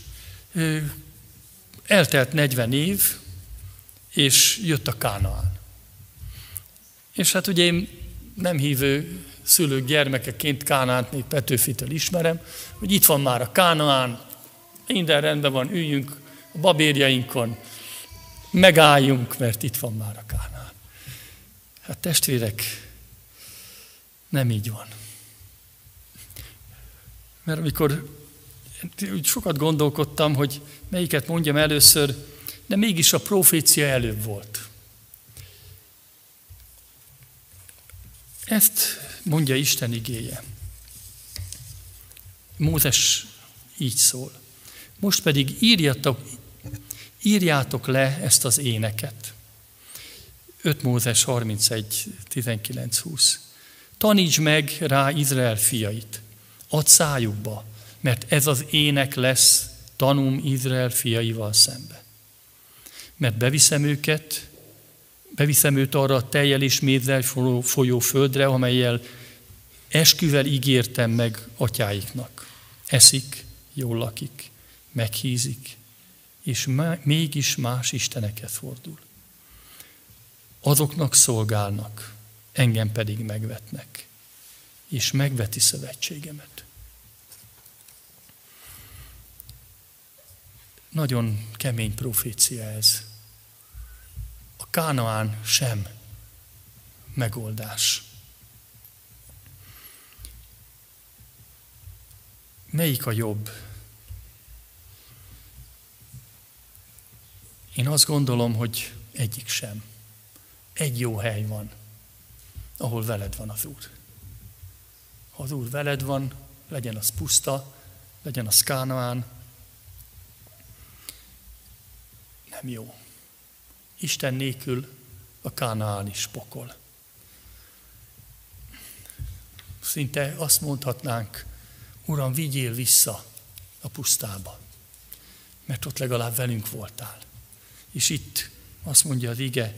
eltelt 40 év, és jött a Kánaán. És hát ugye én nem hívő szülők gyermekeként Kánánt még Petőfitől ismerem, hogy itt van már a Kánaán, minden rendben van, üljünk a babérjainkon, megálljunk, mert itt van már a Kánán. Hát testvérek, nem így van. Mert amikor úgy sokat gondolkodtam, hogy melyiket mondjam először, de mégis a profécia előbb volt. Ezt mondja Isten igéje. Mózes így szól. Most pedig írjatok, írjátok le ezt az éneket. 5 Mózes 31, 19, 20. Taníts meg rá Izrael fiait, add szájukba, mert ez az ének lesz tanum Izrael fiaival szembe. Mert beviszem őket, beviszem őt arra a teljel és mézzel folyó földre, amelyel esküvel ígértem meg atyáiknak. Eszik, jól lakik, meghízik, és mégis más istenekhez fordul. Azoknak szolgálnak, engem pedig megvetnek, és megveti szövetségemet. Nagyon kemény profécia ez. A Kánaán sem megoldás. Melyik a jobb? Én azt gondolom, hogy egyik sem. Egy jó hely van, ahol veled van az Úr. Az Úr veled van, legyen az puszta, legyen az Kánaán, nem jó. Isten nélkül a Kánaán is pokol. Szinte azt mondhatnánk, Uram, vigyél vissza a pusztába, mert ott legalább velünk voltál. És itt azt mondja az ige,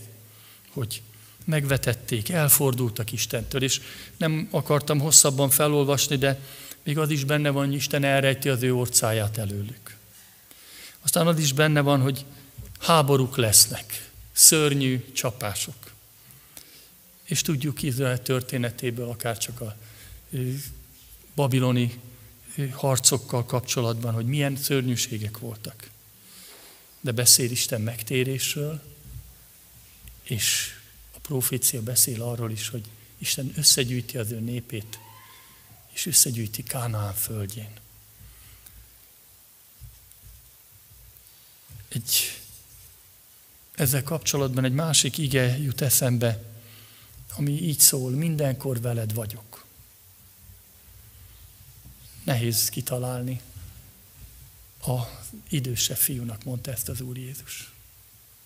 hogy megvetették, elfordultak Istentől, és nem akartam hosszabban felolvasni, de még az is benne van, hogy Isten elrejti az ő orcáját előlük. Aztán az is benne van, hogy háborúk lesznek, szörnyű csapások. És tudjuk Izrael történetéből, akár csak a babiloni harcokkal kapcsolatban, hogy milyen szörnyűségek voltak. De beszél Isten megtérésről, és profécia beszél arról is, hogy Isten összegyűjti az ő népét, és összegyűjti Kánaán földjén. Egy, ezzel kapcsolatban egy másik ige jut eszembe, ami így szól, mindenkor veled vagyok. Nehéz kitalálni. A idősebb fiúnak mondta ezt az Úr Jézus.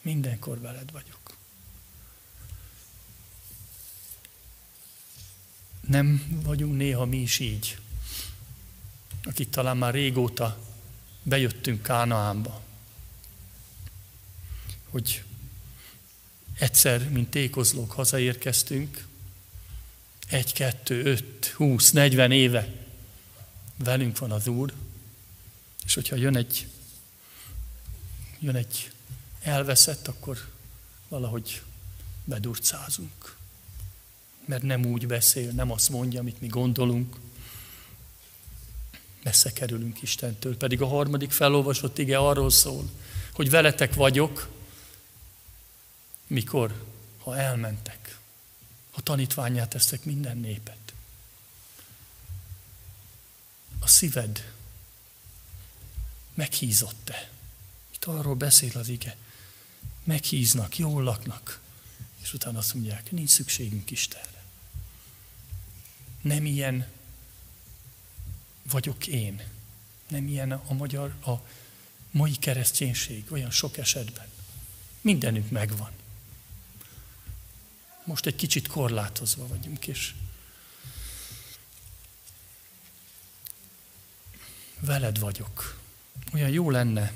Mindenkor veled vagyok. Nem vagyunk néha mi is így, akik talán már régóta bejöttünk Kánaánba, hogy egyszer, mint tékozlók hazaérkeztünk, egy, kettő, öt, húsz, negyven éve velünk van az Úr, és hogyha jön egy, jön egy elveszett, akkor valahogy bedurcázunk. Mert nem úgy beszél, nem azt mondja, amit mi gondolunk. Messze kerülünk Istentől. Pedig a harmadik felolvasott ige arról szól, hogy veletek vagyok, mikor? ha elmentek, ha tanítványát tesztek minden népet. A szíved meghízott-e? Itt arról beszél az ige. Meghíznak, jól laknak, és utána azt mondják, nincs szükségünk Istenre. Nem ilyen vagyok én. Nem ilyen a magyar, a mai kereszténység olyan sok esetben. Mindenünk megvan. Most egy kicsit korlátozva vagyunk, és veled vagyok. Olyan jó lenne,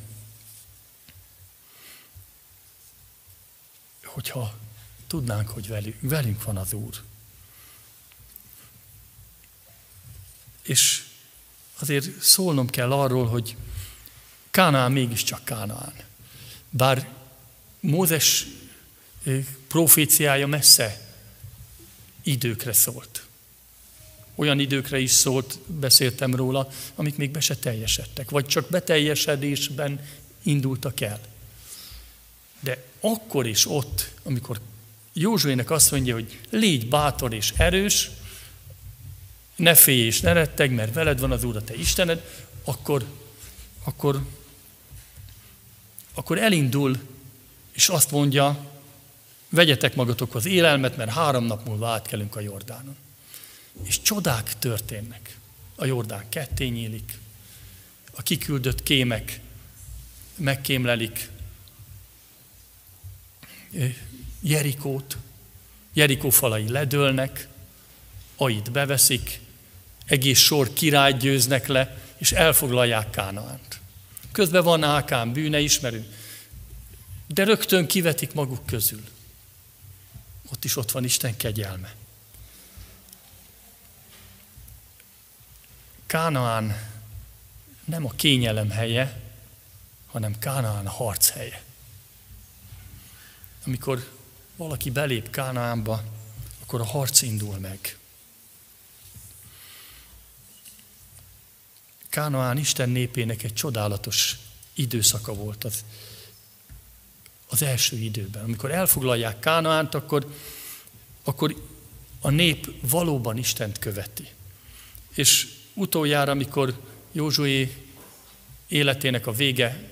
hogyha tudnánk, hogy velünk van az Úr. És azért szólnom kell arról, hogy Kánaán mégiscsak Kánaán. Bár Mózes proféciája messze időkre szólt. Olyan időkre is szólt, beszéltem róla, amik még be se teljesedtek, vagy csak beteljesedésben indultak el. De akkor is ott, amikor Józsuének azt mondja, hogy légy bátor és erős, ne félj és ne retteg, mert veled van az Úr, a te Istened, akkor, akkor, akkor elindul, és azt mondja, vegyetek magatokhoz élelmet, mert három nap múlva átkelünk a Jordánon. És csodák történnek. A Jordán ketté nyílik, a kiküldött kémek megkémlelik Jerikót, Jerikó falai ledőlnek, Ait beveszik, egész sor király győznek le, és elfoglalják Kánaánt. Közben van Ákán bűne, ismerünk, de rögtön kivetik maguk közül. Ott is ott van Isten kegyelme. Kánaán nem a kényelem helye, hanem Kánaán a harc helye. Amikor valaki belép Kánaánba, akkor a harc indul meg. Kánaán Isten népének egy csodálatos időszaka volt az, az első időben. Amikor elfoglalják Kánaánt, akkor, akkor a nép valóban Istent követi. És utoljára, amikor Józsué életének a vége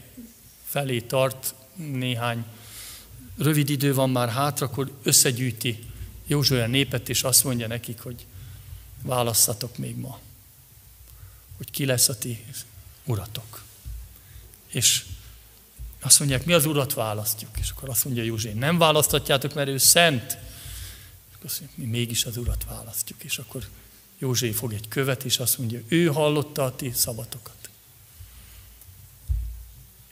felé tart, néhány rövid idő van már hátra, akkor összegyűjti Józsué a népet, és azt mondja nekik, hogy válasszatok még ma hogy ki lesz a ti uratok. És azt mondják, mi az urat választjuk. És akkor azt mondja József, nem választatjátok, mert ő szent. És azt mondja, mi mégis az urat választjuk. És akkor József fog egy követ, és azt mondja, ő hallotta a ti szabatokat.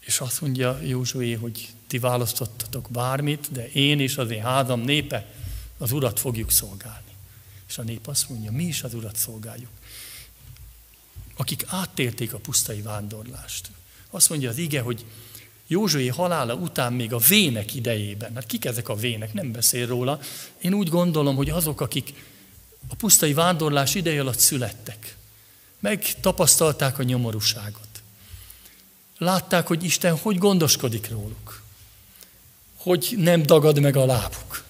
És azt mondja Józsué, hogy ti választottatok bármit, de én és az én házam népe az urat fogjuk szolgálni. És a nép azt mondja, mi is az urat szolgáljuk akik áttérték a pusztai vándorlást. Azt mondja az ige, hogy Józsué halála után még a vének idejében, hát kik ezek a vének, nem beszél róla, én úgy gondolom, hogy azok, akik a pusztai vándorlás ideje alatt születtek, megtapasztalták a nyomorúságot. Látták, hogy Isten hogy gondoskodik róluk, hogy nem dagad meg a lábuk,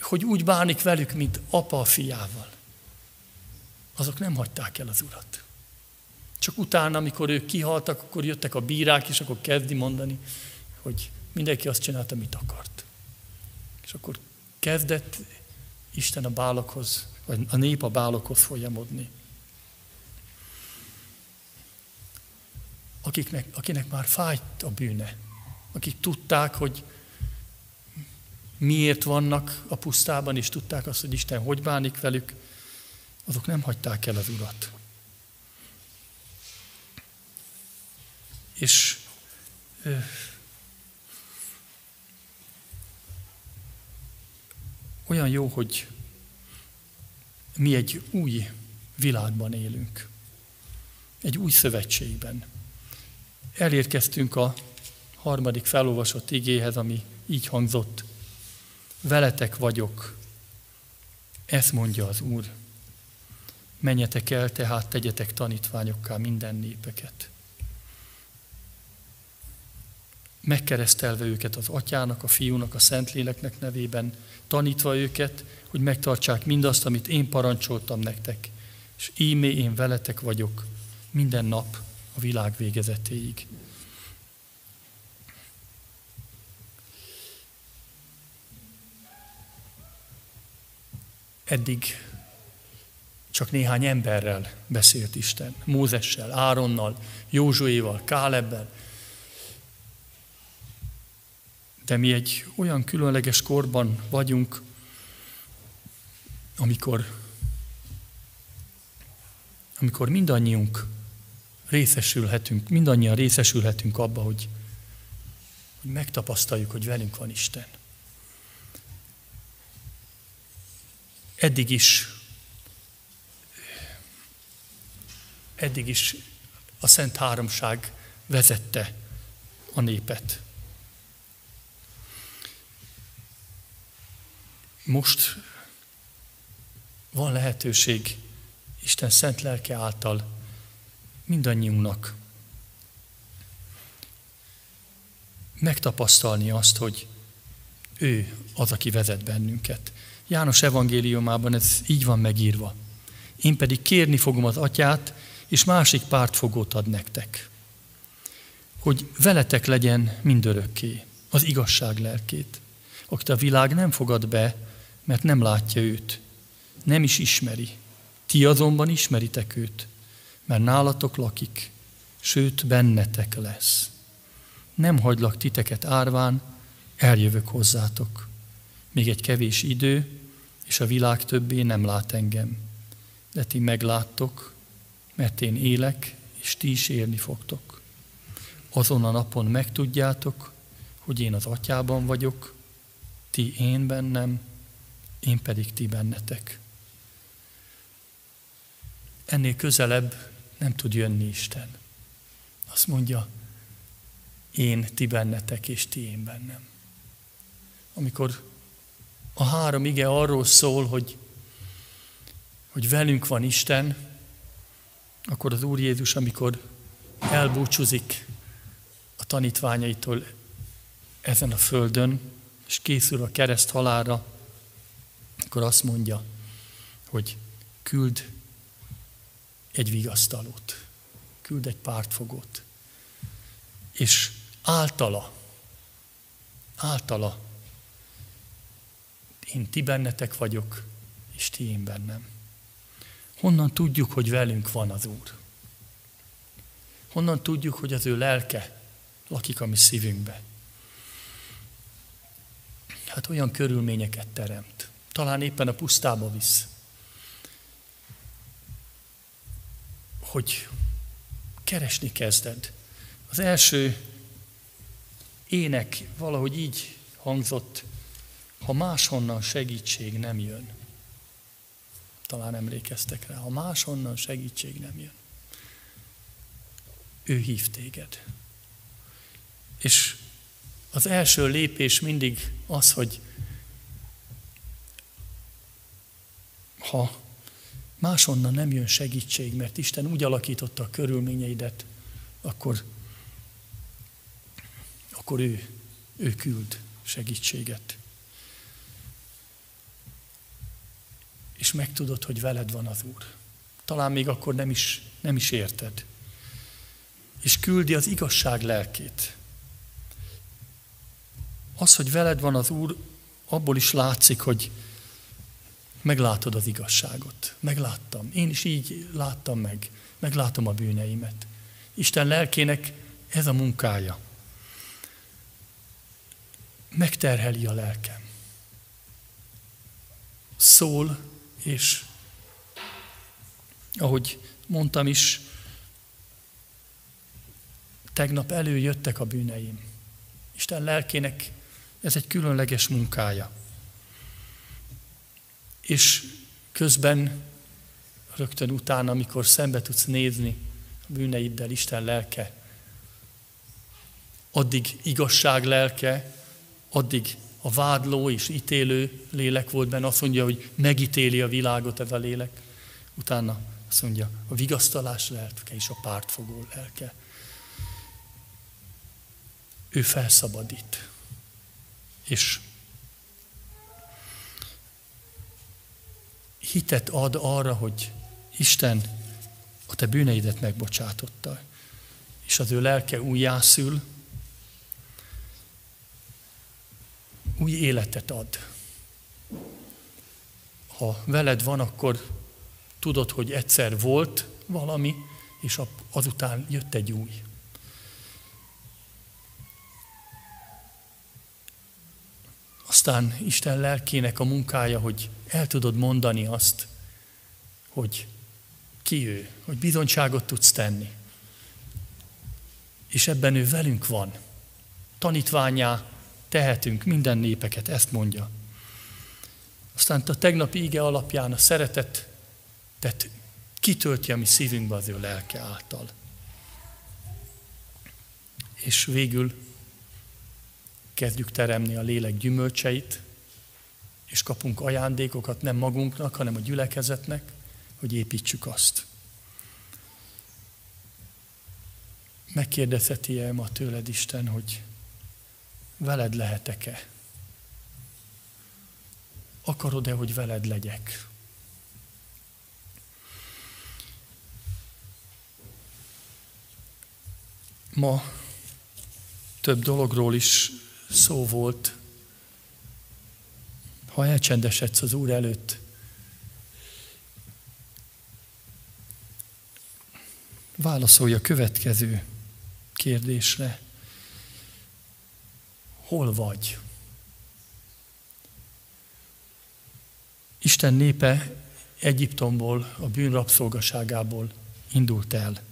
hogy úgy bánik velük, mint apa a fiával azok nem hagyták el az urat. Csak utána, amikor ők kihaltak, akkor jöttek a bírák, és akkor kezdi mondani, hogy mindenki azt csinálta, amit akart. És akkor kezdett Isten a bálokhoz, vagy a nép a bálokhoz folyamodni. Akiknek, akinek már fájt a bűne, akik tudták, hogy miért vannak a pusztában, és tudták azt, hogy Isten hogy bánik velük, azok nem hagyták el az urat. És olyan jó, hogy mi egy új világban élünk. Egy új szövetségben. Elérkeztünk a harmadik felolvasott igéhez, ami így hangzott. Veletek vagyok, ezt mondja az Úr. Menjetek el, tehát tegyetek tanítványokká minden népeket. megkeresztelve őket az atyának, a fiúnak, a szentléleknek nevében, tanítva őket, hogy megtartsák mindazt, amit én parancsoltam nektek. És ímé én veletek vagyok minden nap a világ végezetéig. Eddig csak néhány emberrel beszélt Isten. Mózessel, Áronnal, Józsuéval, Kálebbel. De mi egy olyan különleges korban vagyunk, amikor, amikor mindannyiunk részesülhetünk, mindannyian részesülhetünk abba, hogy, hogy megtapasztaljuk, hogy velünk van Isten. Eddig is eddig is a Szent Háromság vezette a népet. Most van lehetőség Isten szent lelke által mindannyiunknak megtapasztalni azt, hogy ő az, aki vezet bennünket. János evangéliumában ez így van megírva. Én pedig kérni fogom az atyát, és másik pártfogót ad nektek, hogy veletek legyen mindörökké az igazság lelkét, akit a világ nem fogad be, mert nem látja őt, nem is ismeri. Ti azonban ismeritek őt, mert nálatok lakik, sőt bennetek lesz. Nem hagylak titeket árván, eljövök hozzátok. Még egy kevés idő, és a világ többé nem lát engem. De ti megláttok, mert én élek, és ti is élni fogtok. Azon a napon megtudjátok, hogy én az atyában vagyok, ti én bennem, én pedig ti bennetek. Ennél közelebb nem tud jönni Isten. Azt mondja, én ti bennetek, és ti én bennem. Amikor a három ige arról szól, hogy, hogy velünk van Isten, akkor az Úr Jézus, amikor elbúcsúzik a tanítványaitól ezen a földön, és készül a kereszt halára, akkor azt mondja, hogy küld egy vigasztalót, küld egy pártfogót, és általa, általa én ti bennetek vagyok, és ti én bennem. Honnan tudjuk, hogy velünk van az Úr? Honnan tudjuk, hogy az ő lelke lakik a mi szívünkbe? Hát olyan körülményeket teremt. Talán éppen a pusztába visz. Hogy keresni kezded. Az első ének valahogy így hangzott, ha máshonnan segítség nem jön talán emlékeztek rá, ha máshonnan segítség nem jön. Ő hív téged. És az első lépés mindig az, hogy ha máshonnan nem jön segítség, mert Isten úgy alakította a körülményeidet, akkor, akkor ő, ő küld segítséget. És megtudod, hogy veled van az Úr. Talán még akkor nem is, nem is érted. És küldi az igazság lelkét. Az, hogy veled van az Úr, abból is látszik, hogy meglátod az igazságot. Megláttam. Én is így láttam meg. Meglátom a bűneimet. Isten lelkének ez a munkája. Megterheli a lelkem. Szól, és ahogy mondtam is, tegnap előjöttek a bűneim. Isten lelkének ez egy különleges munkája. És közben rögtön utána, amikor szembe tudsz nézni a bűneiddel, Isten lelke, addig igazság lelke, addig a vádló és ítélő lélek volt benne, azt mondja, hogy megítéli a világot ez a lélek. Utána azt mondja, a vigasztalás lelke és a pártfogó lelke. ő felszabadít. És hitet ad arra, hogy Isten a te bűneidet megbocsátotta, és az ő lelke újjászül, új életet ad. Ha veled van, akkor tudod, hogy egyszer volt valami, és azután jött egy új. Aztán Isten lelkének a munkája, hogy el tudod mondani azt, hogy ki ő, hogy bizonyságot tudsz tenni. És ebben ő velünk van. Tanítványá tehetünk minden népeket, ezt mondja. Aztán a tegnapi ige alapján a szeretet tehát kitölti a mi szívünkbe az ő lelke által. És végül kezdjük teremni a lélek gyümölcseit, és kapunk ajándékokat nem magunknak, hanem a gyülekezetnek, hogy építsük azt. Megkérdezheti-e ma tőled Isten, hogy veled lehetek-e? Akarod-e, hogy veled legyek? Ma több dologról is szó volt. Ha elcsendesedsz az Úr előtt, válaszolja a következő kérdésre. Hol vagy? Isten népe Egyiptomból, a bűnrabszolgaságából indult el.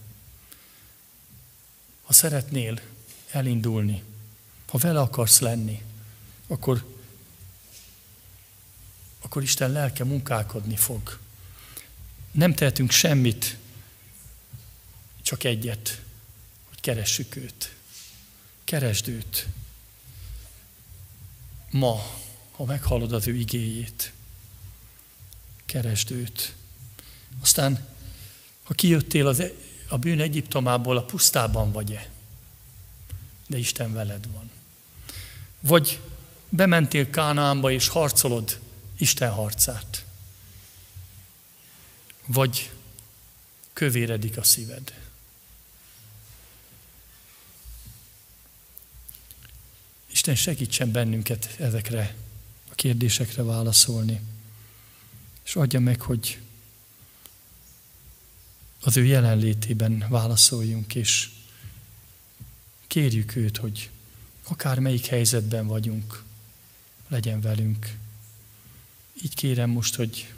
Ha szeretnél elindulni, ha vele akarsz lenni, akkor, akkor Isten lelke munkálkodni fog. Nem tehetünk semmit, csak egyet, hogy keressük őt. Keresd őt. Ma, ha meghallod az ő igéjét, keresd őt. Aztán, ha kijöttél az, e- a bűn Egyiptomából, a pusztában vagy-e? De Isten veled van. Vagy bementél Kánaánba és harcolod Isten harcát. Vagy kövéredik a szíved. Isten segítsen bennünket ezekre a kérdésekre válaszolni. És adja meg, hogy az ő jelenlétében válaszoljunk, és kérjük őt, hogy akár melyik helyzetben vagyunk, legyen velünk. Így kérem most, hogy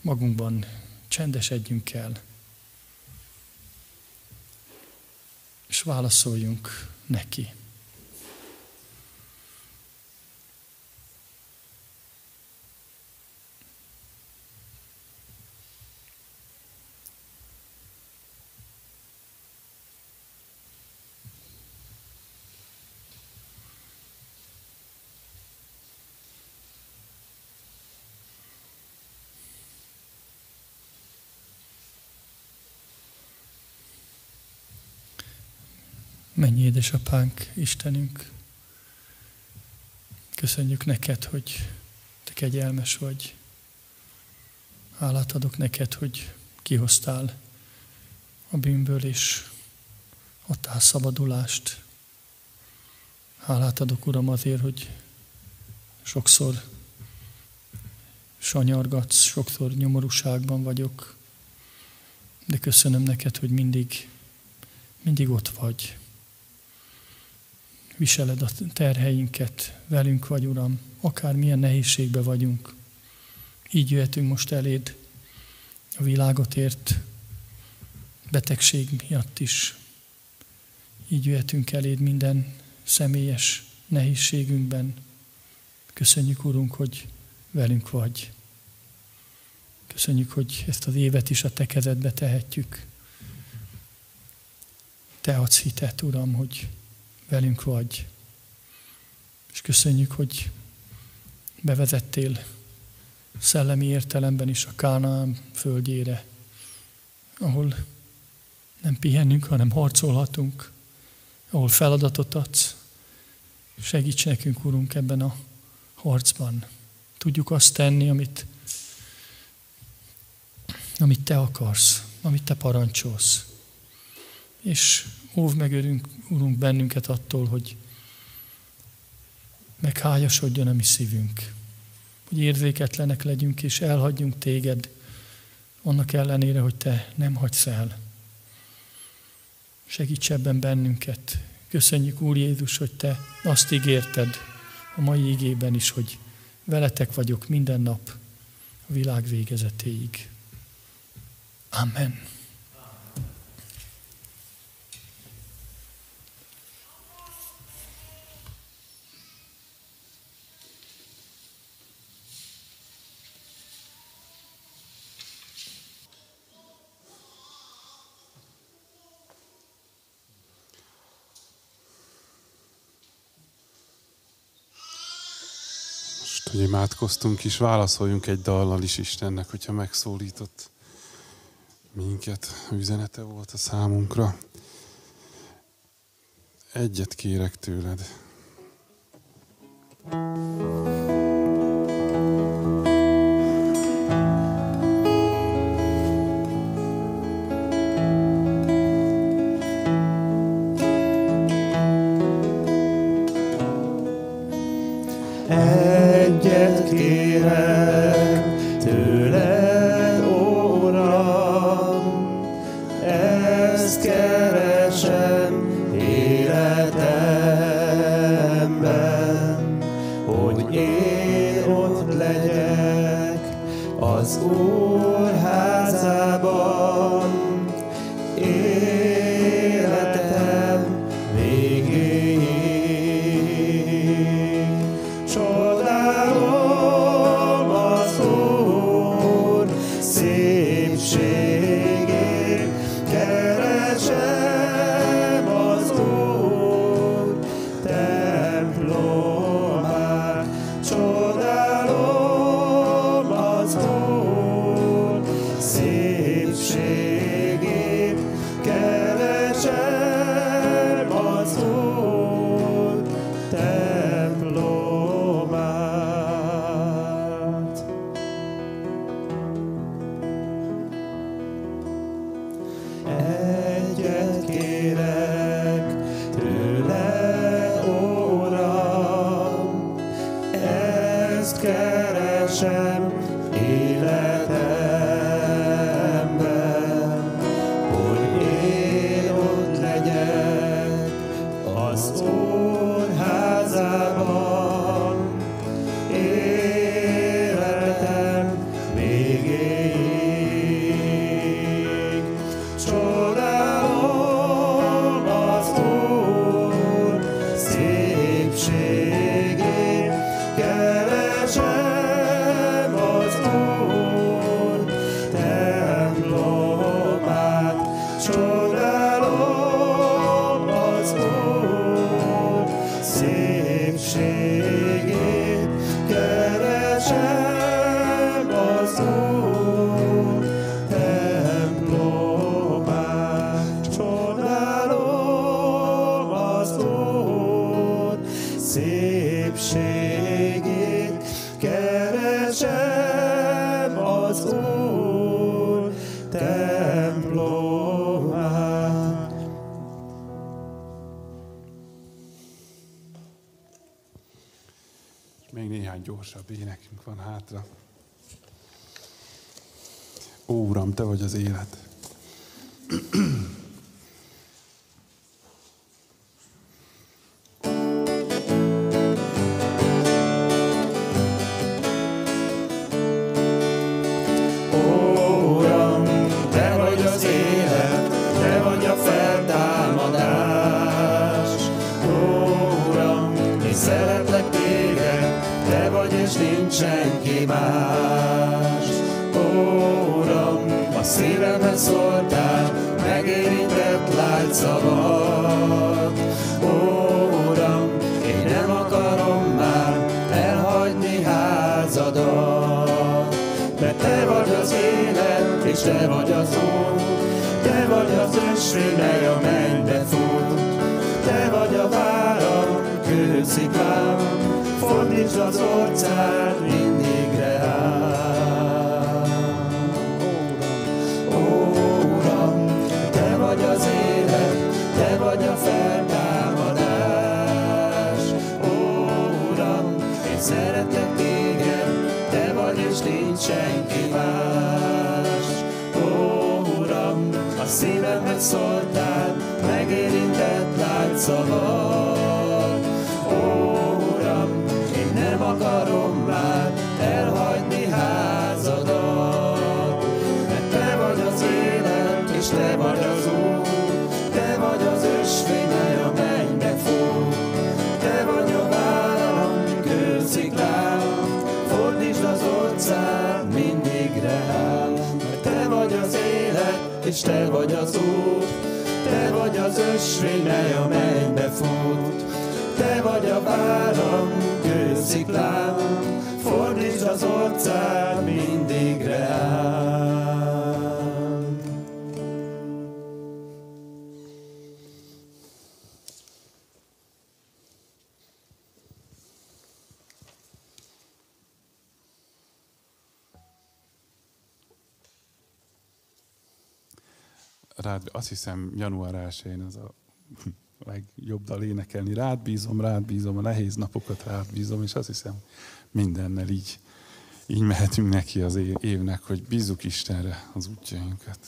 magunkban csendesedjünk el, és válaszoljunk neki. Mennyi édesapánk, Istenünk, köszönjük neked, hogy te kegyelmes vagy. Hálát adok neked, hogy kihoztál a bűnből, és adtál szabadulást. Hálát adok, Uram, azért, hogy sokszor sanyargatsz, sokszor nyomorúságban vagyok, de köszönöm neked, hogy mindig, mindig ott vagy viseled a terheinket, velünk vagy, Uram, akármilyen nehézségbe vagyunk. Így jöhetünk most eléd a világot ért betegség miatt is. Így jöhetünk eléd minden személyes nehézségünkben. Köszönjük, Urunk, hogy velünk vagy. Köszönjük, hogy ezt az évet is a Te kezedbe tehetjük. Te adsz hitet, Uram, hogy velünk vagy. És köszönjük, hogy bevezettél szellemi értelemben is a Kánaán földjére, ahol nem pihenünk, hanem harcolhatunk, ahol feladatot adsz. Segíts nekünk, Urunk, ebben a harcban. Tudjuk azt tenni, amit, amit Te akarsz, amit Te parancsolsz. És óv meg, Urunk, Urunk, bennünket attól, hogy meghájasodjon a mi szívünk. Hogy érzéketlenek legyünk, és elhagyjunk Téged, annak ellenére, hogy Te nem hagysz el. Segíts ebben bennünket. Köszönjük, Úr Jézus, hogy Te azt ígérted a mai ígében is, hogy veletek vagyok minden nap a világ végezetéig. Amen. Hogy imádkoztunk is, válaszoljunk egy dallal is Istennek, hogyha megszólított minket, üzenete volt a számunkra. Egyet kérek tőled. Gyorsabb énekünk van hátra. Ó, Te vagy az élet. (clears throat) azt hiszem január 1-én az a (laughs) legjobb dal énekelni. Rád bízom, rád bízom, a nehéz napokat rád bízom, és azt hiszem mindennel így, így mehetünk neki az évnek, hogy bízzuk Istenre az útjainkat.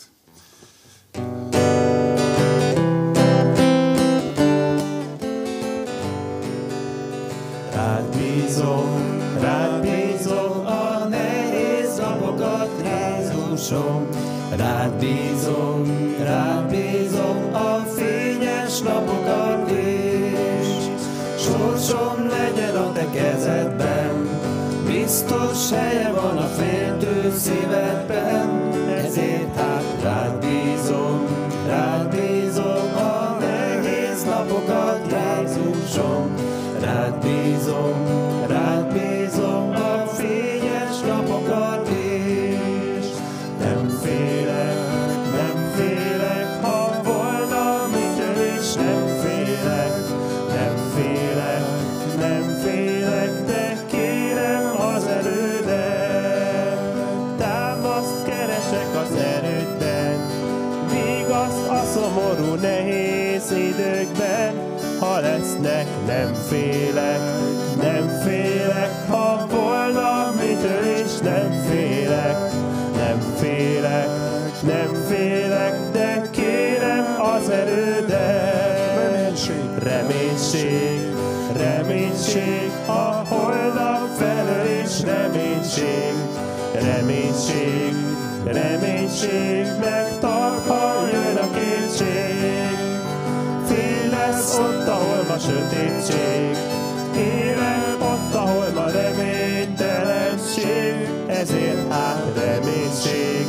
Rád bízom, rád bízom a nehéz napokat, Jézusom. Rád bízom, rád bízom a fényes napokat is. Sorsom legyen a te kezedben, biztos helye van a féltő szívedben, ezért hát rád bízom, rád bízom a nehéz napokat, Jézusom. Rád bízom, rád bízom félek, nem félek, ha volna mitől is nem félek, nem félek, nem félek, de kérem az erődet. Reménység, reménység, reménység, a holnap felől is reménység, reménység, reménység, megtart, ott, ahol ma sötétség, Élek ott, ahol ma reménytelenség, ezért hát reménység,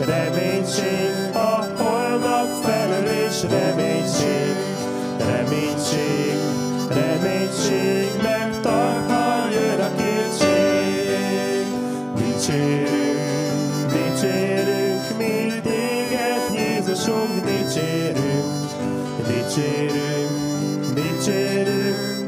reménység, a holnap felől is reménység, reménység, reménység, megtart, ha jön a kétség. Dicsérünk, dicsérünk, mi téged, Jézusunk, dicsérünk, dicsérünk, dicsérünk,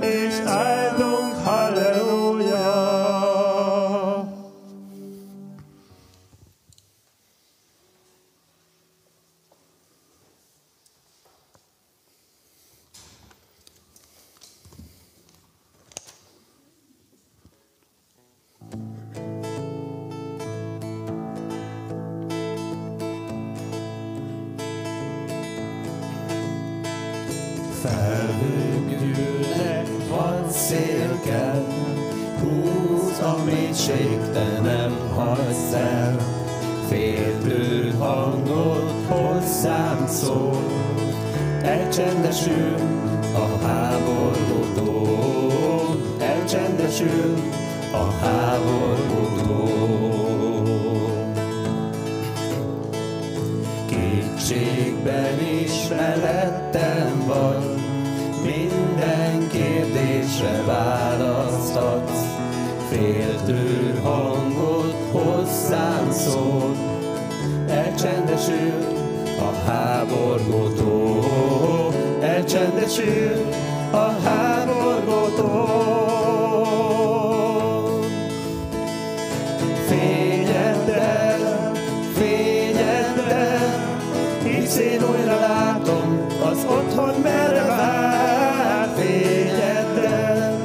hisz én újra látom az otthon merre vár. Fényeddel,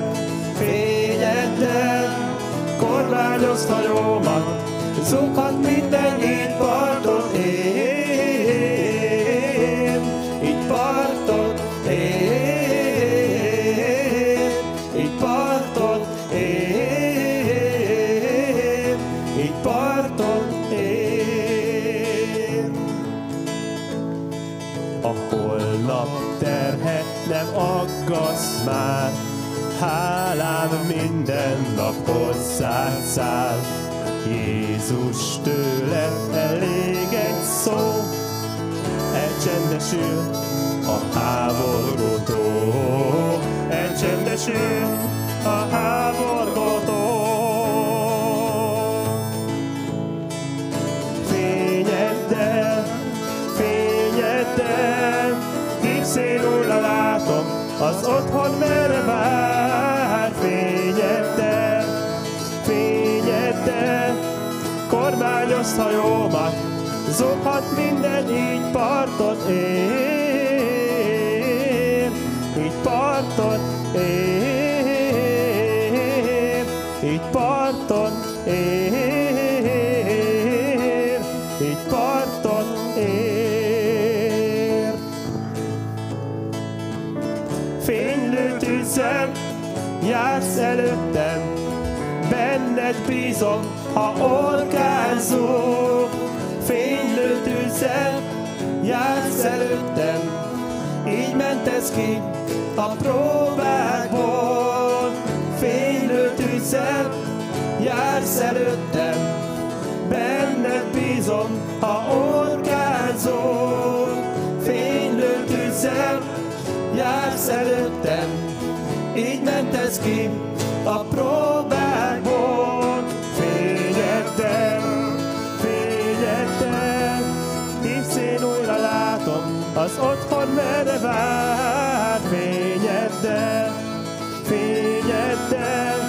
fényeddel, kormányozd hajómat, zúghat minden így száll. Jézus tőle elég egy szó, elcsendesül a háborgótó, elcsendesül a háborgótó. Fényeddel, fényeddel, újra látom, az otthon merre vár. Hajómat, zoghat minden így partot ér, így partot ér, így partot ér, így partot ér. Fénylő tűzzel jársz előttem, benned bízom, ha orkázol. Fénylő tűzzel jársz előttem, így mentesz ki a próbákból. Fénylő tűzzel jársz előttem, benned bízom, ha orkázol. Fénylő tűzzel jársz előttem, így mentesz ki a próbákból. Otthon merre vár. Fényeddel, fényeddel,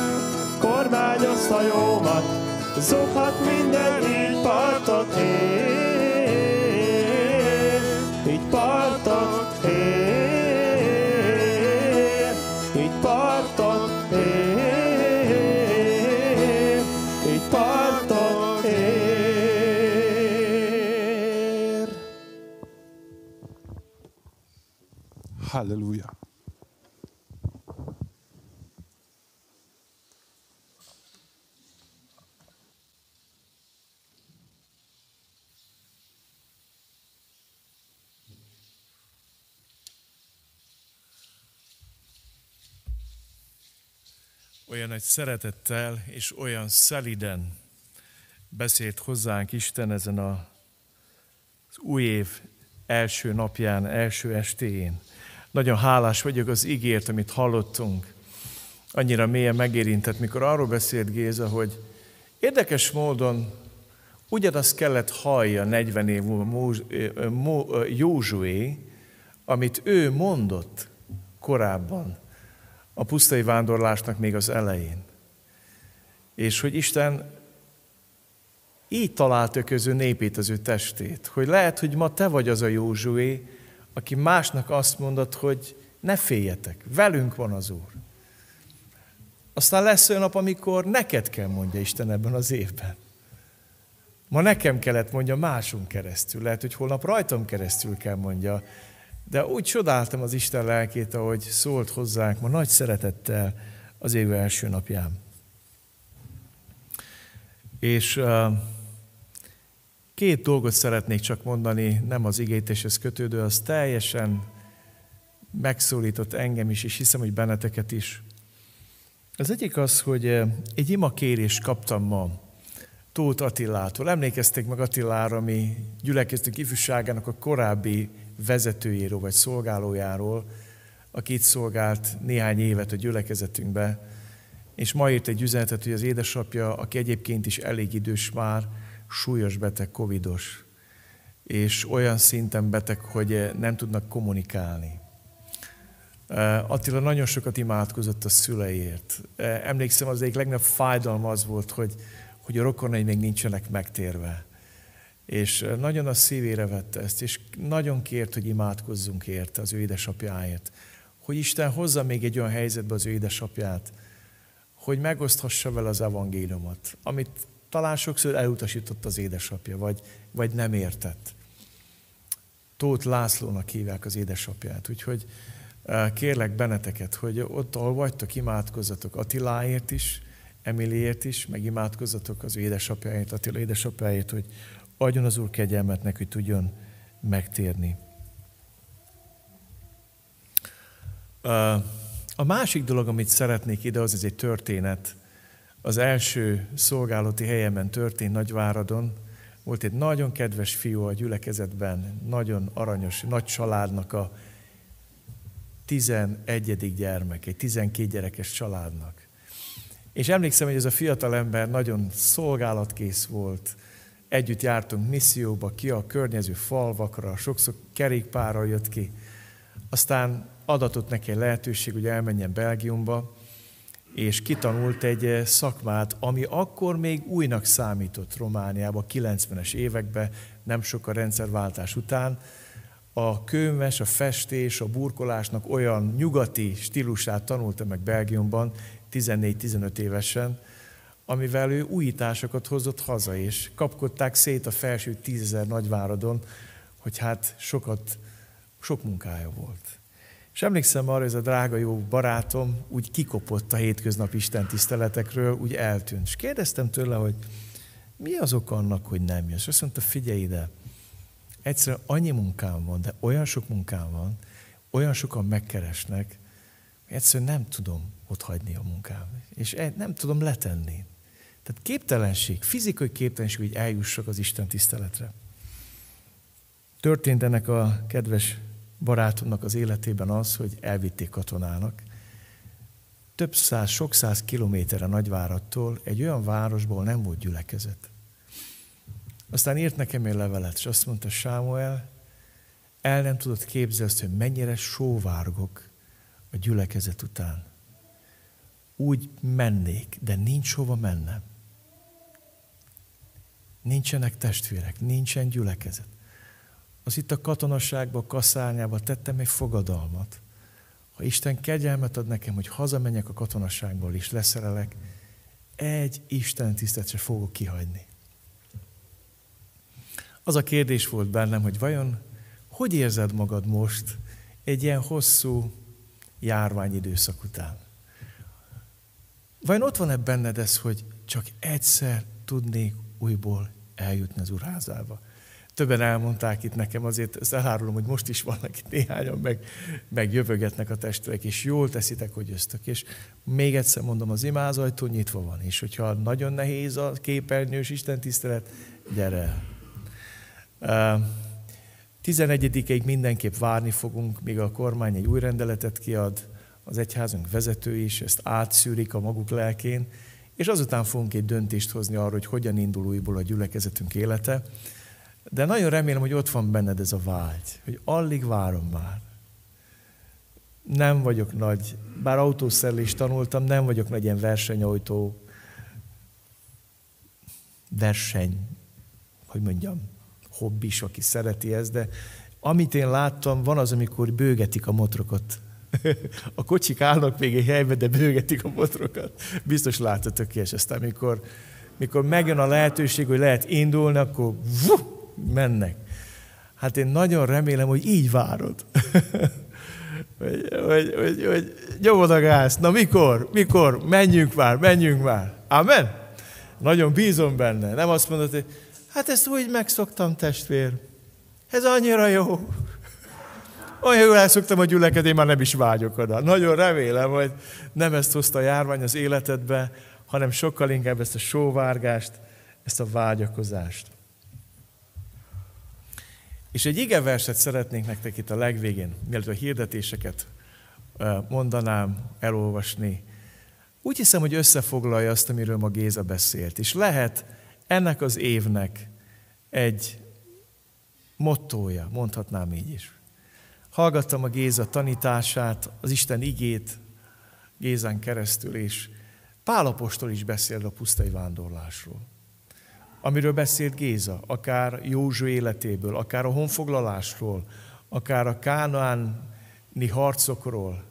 kormányozd hajómat, zoghat minden így partot ér, Halleluja. olyan nagy szeretettel és olyan szeliden beszélt hozzánk Isten ezen a, az új év első napján, első estéjén. Nagyon hálás vagyok az ígért, amit hallottunk. Annyira mélyen megérintett, mikor arról beszélt Géza, hogy érdekes módon ugyanazt kellett hallja 40 év múlva Józsué, amit ő mondott korábban a pusztai vándorlásnak még az elején. És hogy Isten így találta közül népét az ő testét, hogy lehet, hogy ma te vagy az a Józsué, aki másnak azt mondod, hogy ne féljetek, velünk van az Úr. Aztán lesz olyan nap, amikor neked kell mondja Isten ebben az évben. Ma nekem kellett mondja másunk keresztül, lehet, hogy holnap rajtam keresztül kell mondja, de úgy csodáltam az Isten lelkét, ahogy szólt hozzánk ma nagy szeretettel az év első napján. És uh, két dolgot szeretnék csak mondani, nem az igétéshez kötődő, az teljesen megszólított engem is, és hiszem, hogy benneteket is. Az egyik az, hogy egy ima kérést kaptam ma Tóth Attilától. Emlékezték meg Attilára, mi gyülekeztünk ifjúságának a korábbi vezetőjéről vagy szolgálójáról, aki itt szolgált néhány évet a gyülekezetünkbe, és ma írt egy üzenetet, hogy az édesapja, aki egyébként is elég idős már, súlyos beteg, covidos, és olyan szinten beteg, hogy nem tudnak kommunikálni. Attila nagyon sokat imádkozott a szüleiért. Emlékszem, az egyik legnagyobb fájdalma az volt, hogy, hogy a rokonai még nincsenek megtérve. És nagyon a szívére vette ezt, és nagyon kért, hogy imádkozzunk érte az ő édesapjáért. Hogy Isten hozza még egy olyan helyzetbe az ő édesapját, hogy megoszthassa vele az evangéliumot, amit talán sokszor elutasított az édesapja, vagy, vagy nem értett. Tóth Lászlónak hívják az édesapját, úgyhogy kérlek benneteket, hogy ott, ahol vagytok, imádkozzatok Attiláért is, Emiliért is, meg imádkozzatok az ő édesapjáért, Attila édesapjáért, hogy adjon az Úr kegyelmet neki, hogy tudjon megtérni. A másik dolog, amit szeretnék ide, az egy történet. Az első szolgálati helyemen történt Nagyváradon. Volt egy nagyon kedves fiú a gyülekezetben, nagyon aranyos, nagy családnak a 11. gyermek, egy 12 gyerekes családnak. És emlékszem, hogy ez a fiatal ember nagyon szolgálatkész volt. Együtt jártunk misszióba, ki a környező falvakra, sokszor kerékpárral jött ki. Aztán adatot neki egy lehetőség, hogy elmenjen Belgiumba, és kitanult egy szakmát, ami akkor még újnak számított Romániában, 90-es években, nem sok a rendszerváltás után, a könyves, a festés, a burkolásnak olyan nyugati stílusát tanulta meg Belgiumban 14-15 évesen, amivel ő újításokat hozott haza, és kapkodták szét a felső tízezer nagyváradon, hogy hát sokat, sok munkája volt. És emlékszem arra, hogy ez a drága jó barátom úgy kikopott a hétköznapi Isten tiszteletekről, úgy eltűnt. És kérdeztem tőle, hogy mi az ok annak, hogy nem jössz? Azt mondta, figyelj ide, Egyszerűen annyi munkám van, de olyan sok munkám van, olyan sokan megkeresnek, hogy egyszerűen nem tudom ott hagyni a munkám. És e- nem tudom letenni. Tehát képtelenség, fizikai képtelenség, hogy eljussak az Isten tiszteletre. Történt ennek a kedves barátomnak az életében az, hogy elvitték katonának. Több száz, sok száz kilométerre Nagyvárattól egy olyan városból nem volt gyülekezet. Aztán írt nekem egy levelet, és azt mondta, Sámuel, el nem tudod képzelni azt, hogy mennyire sóvárgok a gyülekezet után. Úgy mennék, de nincs hova mennem. Nincsenek testvérek, nincsen gyülekezet. Az itt a katonasságban, a kaszárnyában tettem egy fogadalmat. Ha Isten kegyelmet ad nekem, hogy hazamenjek a katonasságból és leszerelek, egy Isten tisztet se fogok kihagyni. Az a kérdés volt bennem, hogy vajon hogy érzed magad most egy ilyen hosszú járványidőszak után? Vajon ott van-e benned ez, hogy csak egyszer tudnék újból eljutni az urházába? Többen elmondták itt nekem, azért ezt elárulom, hogy most is vannak itt néhányan, meg, meg jövögetnek a testvérek, és jól teszitek, hogy öztök. És még egyszer mondom, az imázajtó nyitva van, és hogyha nagyon nehéz a képernyős Isten tisztelet, gyere el. 11-ig mindenképp várni fogunk, míg a kormány egy új rendeletet kiad, az egyházunk vezető is ezt átszűrik a maguk lelkén, és azután fogunk egy döntést hozni arról, hogy hogyan indul újból a gyülekezetünk élete. De nagyon remélem, hogy ott van benned ez a vágy, hogy alig várom már. Nem vagyok nagy, bár autószerelést tanultam, nem vagyok nagy ilyen versenyautó, verseny, hogy mondjam, hobbis, aki szereti ezt, de amit én láttam, van az, amikor bőgetik a motrokat. (laughs) a kocsik állnak még egy helyben, de bőgetik a motrokat. Biztos láttatok és aztán mikor, mikor megjön a lehetőség, hogy lehet indulni, akkor vuh, mennek. Hát én nagyon remélem, hogy így várod. (laughs) hogy, hogy, hogy, hogy nyomod a gáz. Na mikor? Mikor? Menjünk már, menjünk már. Amen? Nagyon bízom benne. Nem azt mondod, hogy Hát ezt úgy megszoktam, testvér. Ez annyira jó. (laughs) Olyan jól elszoktam a gyüleket, én már nem is vágyok oda. Nagyon remélem, hogy nem ezt hozta a járvány az életedbe, hanem sokkal inkább ezt a sóvárgást, ezt a vágyakozást. És egy igeverset szeretnénk nektek itt a legvégén, mielőtt a hirdetéseket mondanám, elolvasni. Úgy hiszem, hogy összefoglalja azt, amiről ma Géza beszélt. És lehet, ennek az évnek egy mottója, mondhatnám így is. Hallgattam a Géza tanítását, az Isten igét Gézán keresztül, és Pálapostól is beszél a pusztai vándorlásról. Amiről beszélt Géza, akár Józsu életéből, akár a honfoglalásról, akár a kánaáni harcokról.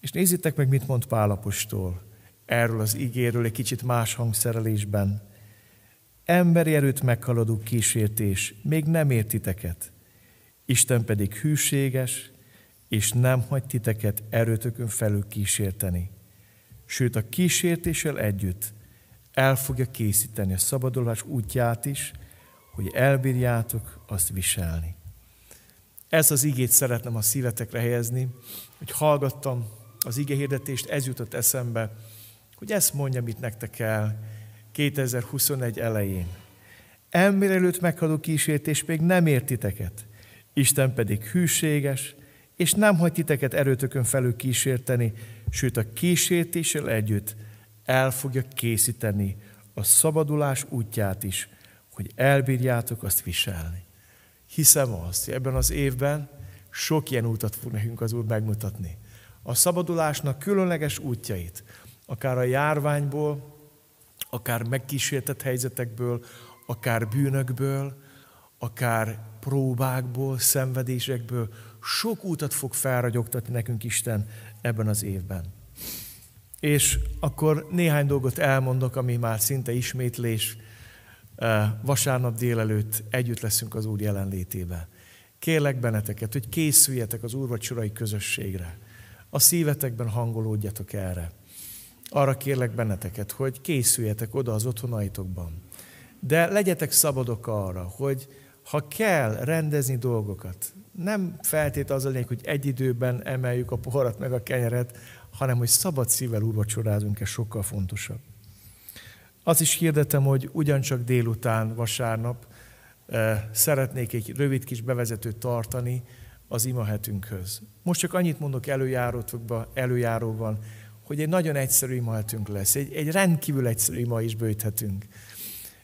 És nézzétek meg, mit mond Pálapostól erről az igéről egy kicsit más hangszerelésben. Emberi erőt meghaladó kísértés még nem ért titeket. Isten pedig hűséges, és nem hagy titeket erőtökön felül kísérteni. Sőt, a kísértéssel együtt el fogja készíteni a szabadulás útját is, hogy elbírjátok azt viselni. Ez az igét szeretném a szívetekre helyezni, hogy hallgattam az ige hirdetést, ez jutott eszembe, hogy ezt mondja, mit nektek el 2021 elején. Ember előtt meghadó kísértés még nem értiteket, Isten pedig hűséges, és nem hagy titeket erőtökön felül kísérteni, sőt a kísértéssel együtt el fogja készíteni a szabadulás útját is, hogy elbírjátok azt viselni. Hiszem azt, hogy ebben az évben sok ilyen útat fog nekünk az Úr megmutatni. A szabadulásnak különleges útjait, akár a járványból, akár megkísértett helyzetekből, akár bűnökből, akár próbákból, szenvedésekből, sok útat fog felragyogtatni nekünk Isten ebben az évben. És akkor néhány dolgot elmondok, ami már szinte ismétlés. Vasárnap délelőtt együtt leszünk az Úr jelenlétébe. Kérlek benneteket, hogy készüljetek az úrvacsorai közösségre. A szívetekben hangolódjatok erre. Arra kérlek benneteket, hogy készüljetek oda az otthonaitokban. De legyetek szabadok arra, hogy ha kell rendezni dolgokat, nem feltét az a lényeg, hogy egy időben emeljük a poharat meg a kenyeret, hanem hogy szabad szívvel úrvacsorázunk, ez sokkal fontosabb. Azt is hirdetem, hogy ugyancsak délután, vasárnap eh, szeretnék egy rövid kis bevezetőt tartani az imahetünkhöz. Most csak annyit mondok előjárótokba, előjáróban, hogy egy nagyon egyszerű imahetünk lesz. Egy, egy rendkívül egyszerű ima is bőjthetünk.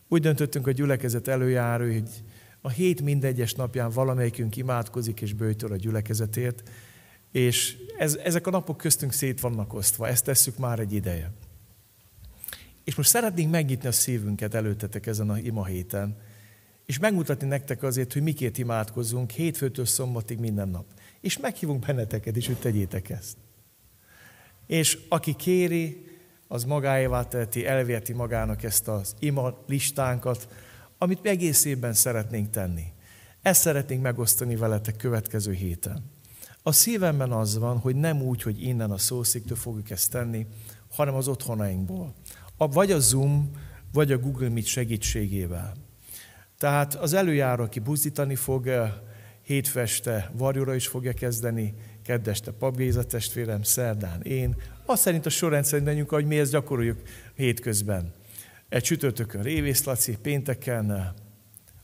Úgy döntöttünk a gyülekezet előjáró, hogy a hét mindegyes napján valamelyikünk imádkozik és bőjtől a gyülekezetért, és ez, ezek a napok köztünk szét vannak osztva, ezt tesszük már egy ideje. És most szeretnénk megnyitni a szívünket előttetek ezen a ima héten, és megmutatni nektek azért, hogy miként imádkozzunk hétfőtől szombatig minden nap. És meghívunk benneteket is, hogy tegyétek ezt. És aki kéri, az magáévá teheti, elvérti magának ezt az ima listánkat, amit mi egész évben szeretnénk tenni. Ezt szeretnénk megosztani veletek következő héten. A szívemben az van, hogy nem úgy, hogy innen a szószéktől fogjuk ezt tenni, hanem az otthonainkból. A, vagy a Zoom, vagy a Google Meet segítségével. Tehát az előjáró, aki buzdítani fog, eh, hétfeste varjóra is fogja kezdeni, keddeste Pabgéza testvérem, szerdán én. Azt szerint a sorrend szerint menjünk, hogy mi ezt gyakoroljuk hétközben. Egy csütörtökön Révész Laci, pénteken eh,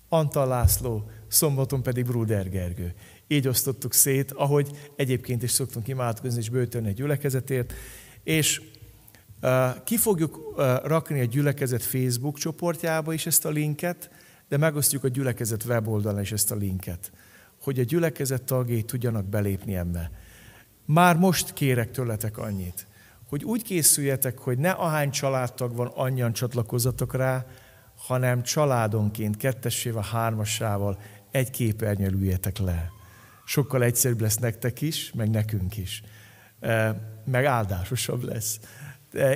Antal László, szombaton pedig Bruder Gergő. Így osztottuk szét, ahogy egyébként is szoktunk imádkozni és bőtölni egy gyülekezetért. És uh, ki fogjuk rakni a gyülekezet Facebook csoportjába is ezt a linket, de megosztjuk a gyülekezet weboldalán is ezt a linket, hogy a gyülekezet tagjai tudjanak belépni ebbe. Már most kérek tőletek annyit, hogy úgy készüljetek, hogy ne ahány családtag van, annyian csatlakozzatok rá, hanem családonként, kettesével, hármasával egy képernyőn üljetek le. Sokkal egyszerűbb lesz nektek is, meg nekünk is. Meg áldásosabb lesz.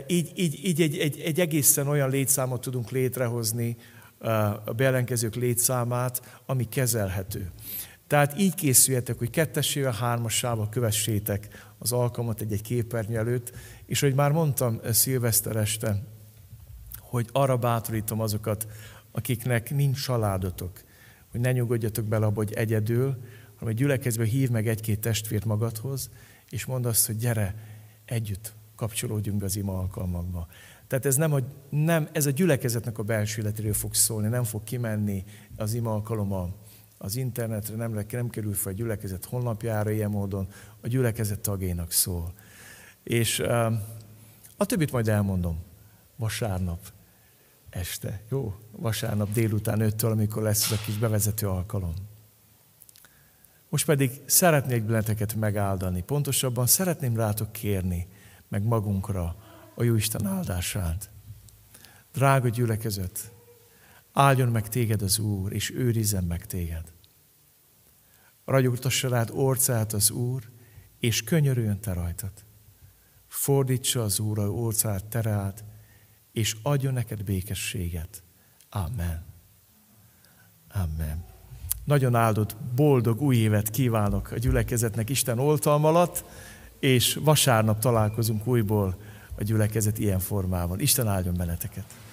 Így, így, így egy, egy, egy egészen olyan létszámot tudunk létrehozni, a bejelentkezők létszámát, ami kezelhető. Tehát így készüljetek, hogy kettesével, hármasával kövessétek az alkalmat egy-egy képernyő előtt, és hogy már mondtam szilveszter este, hogy arra bátorítom azokat, akiknek nincs családotok, hogy ne nyugodjatok bele hogy egyedül, hanem egy gyülekezbe hív meg egy-két testvért magadhoz, és mondd azt, hogy gyere, együtt kapcsolódjunk az ima alkalmakba. Tehát ez, nem a, nem, ez a gyülekezetnek a belső életéről fog szólni, nem fog kimenni az ima alkalom az internetre, nem, nem kerül fel a gyülekezet honlapjára ilyen módon, a gyülekezet tagjainak szól. És uh, a többit majd elmondom vasárnap este. Jó? Vasárnap délután 5-től, amikor lesz ez a kis bevezető alkalom. Most pedig szeretnék benneteket megáldani. Pontosabban szeretném rátok kérni, meg magunkra a Jóisten áldását. Drága gyülekezet, áldjon meg téged az Úr, és őrizzen meg téged. Ragyogtassa rád orcát az Úr, és könyörüljön te rajtad. Fordítsa az Úr a orcát tereát, és adjon neked békességet. Amen. Amen. Nagyon áldott, boldog új évet kívánok a gyülekezetnek Isten oltalma alatt, és vasárnap találkozunk újból a gyülekezet ilyen formában. Isten áldjon benneteket!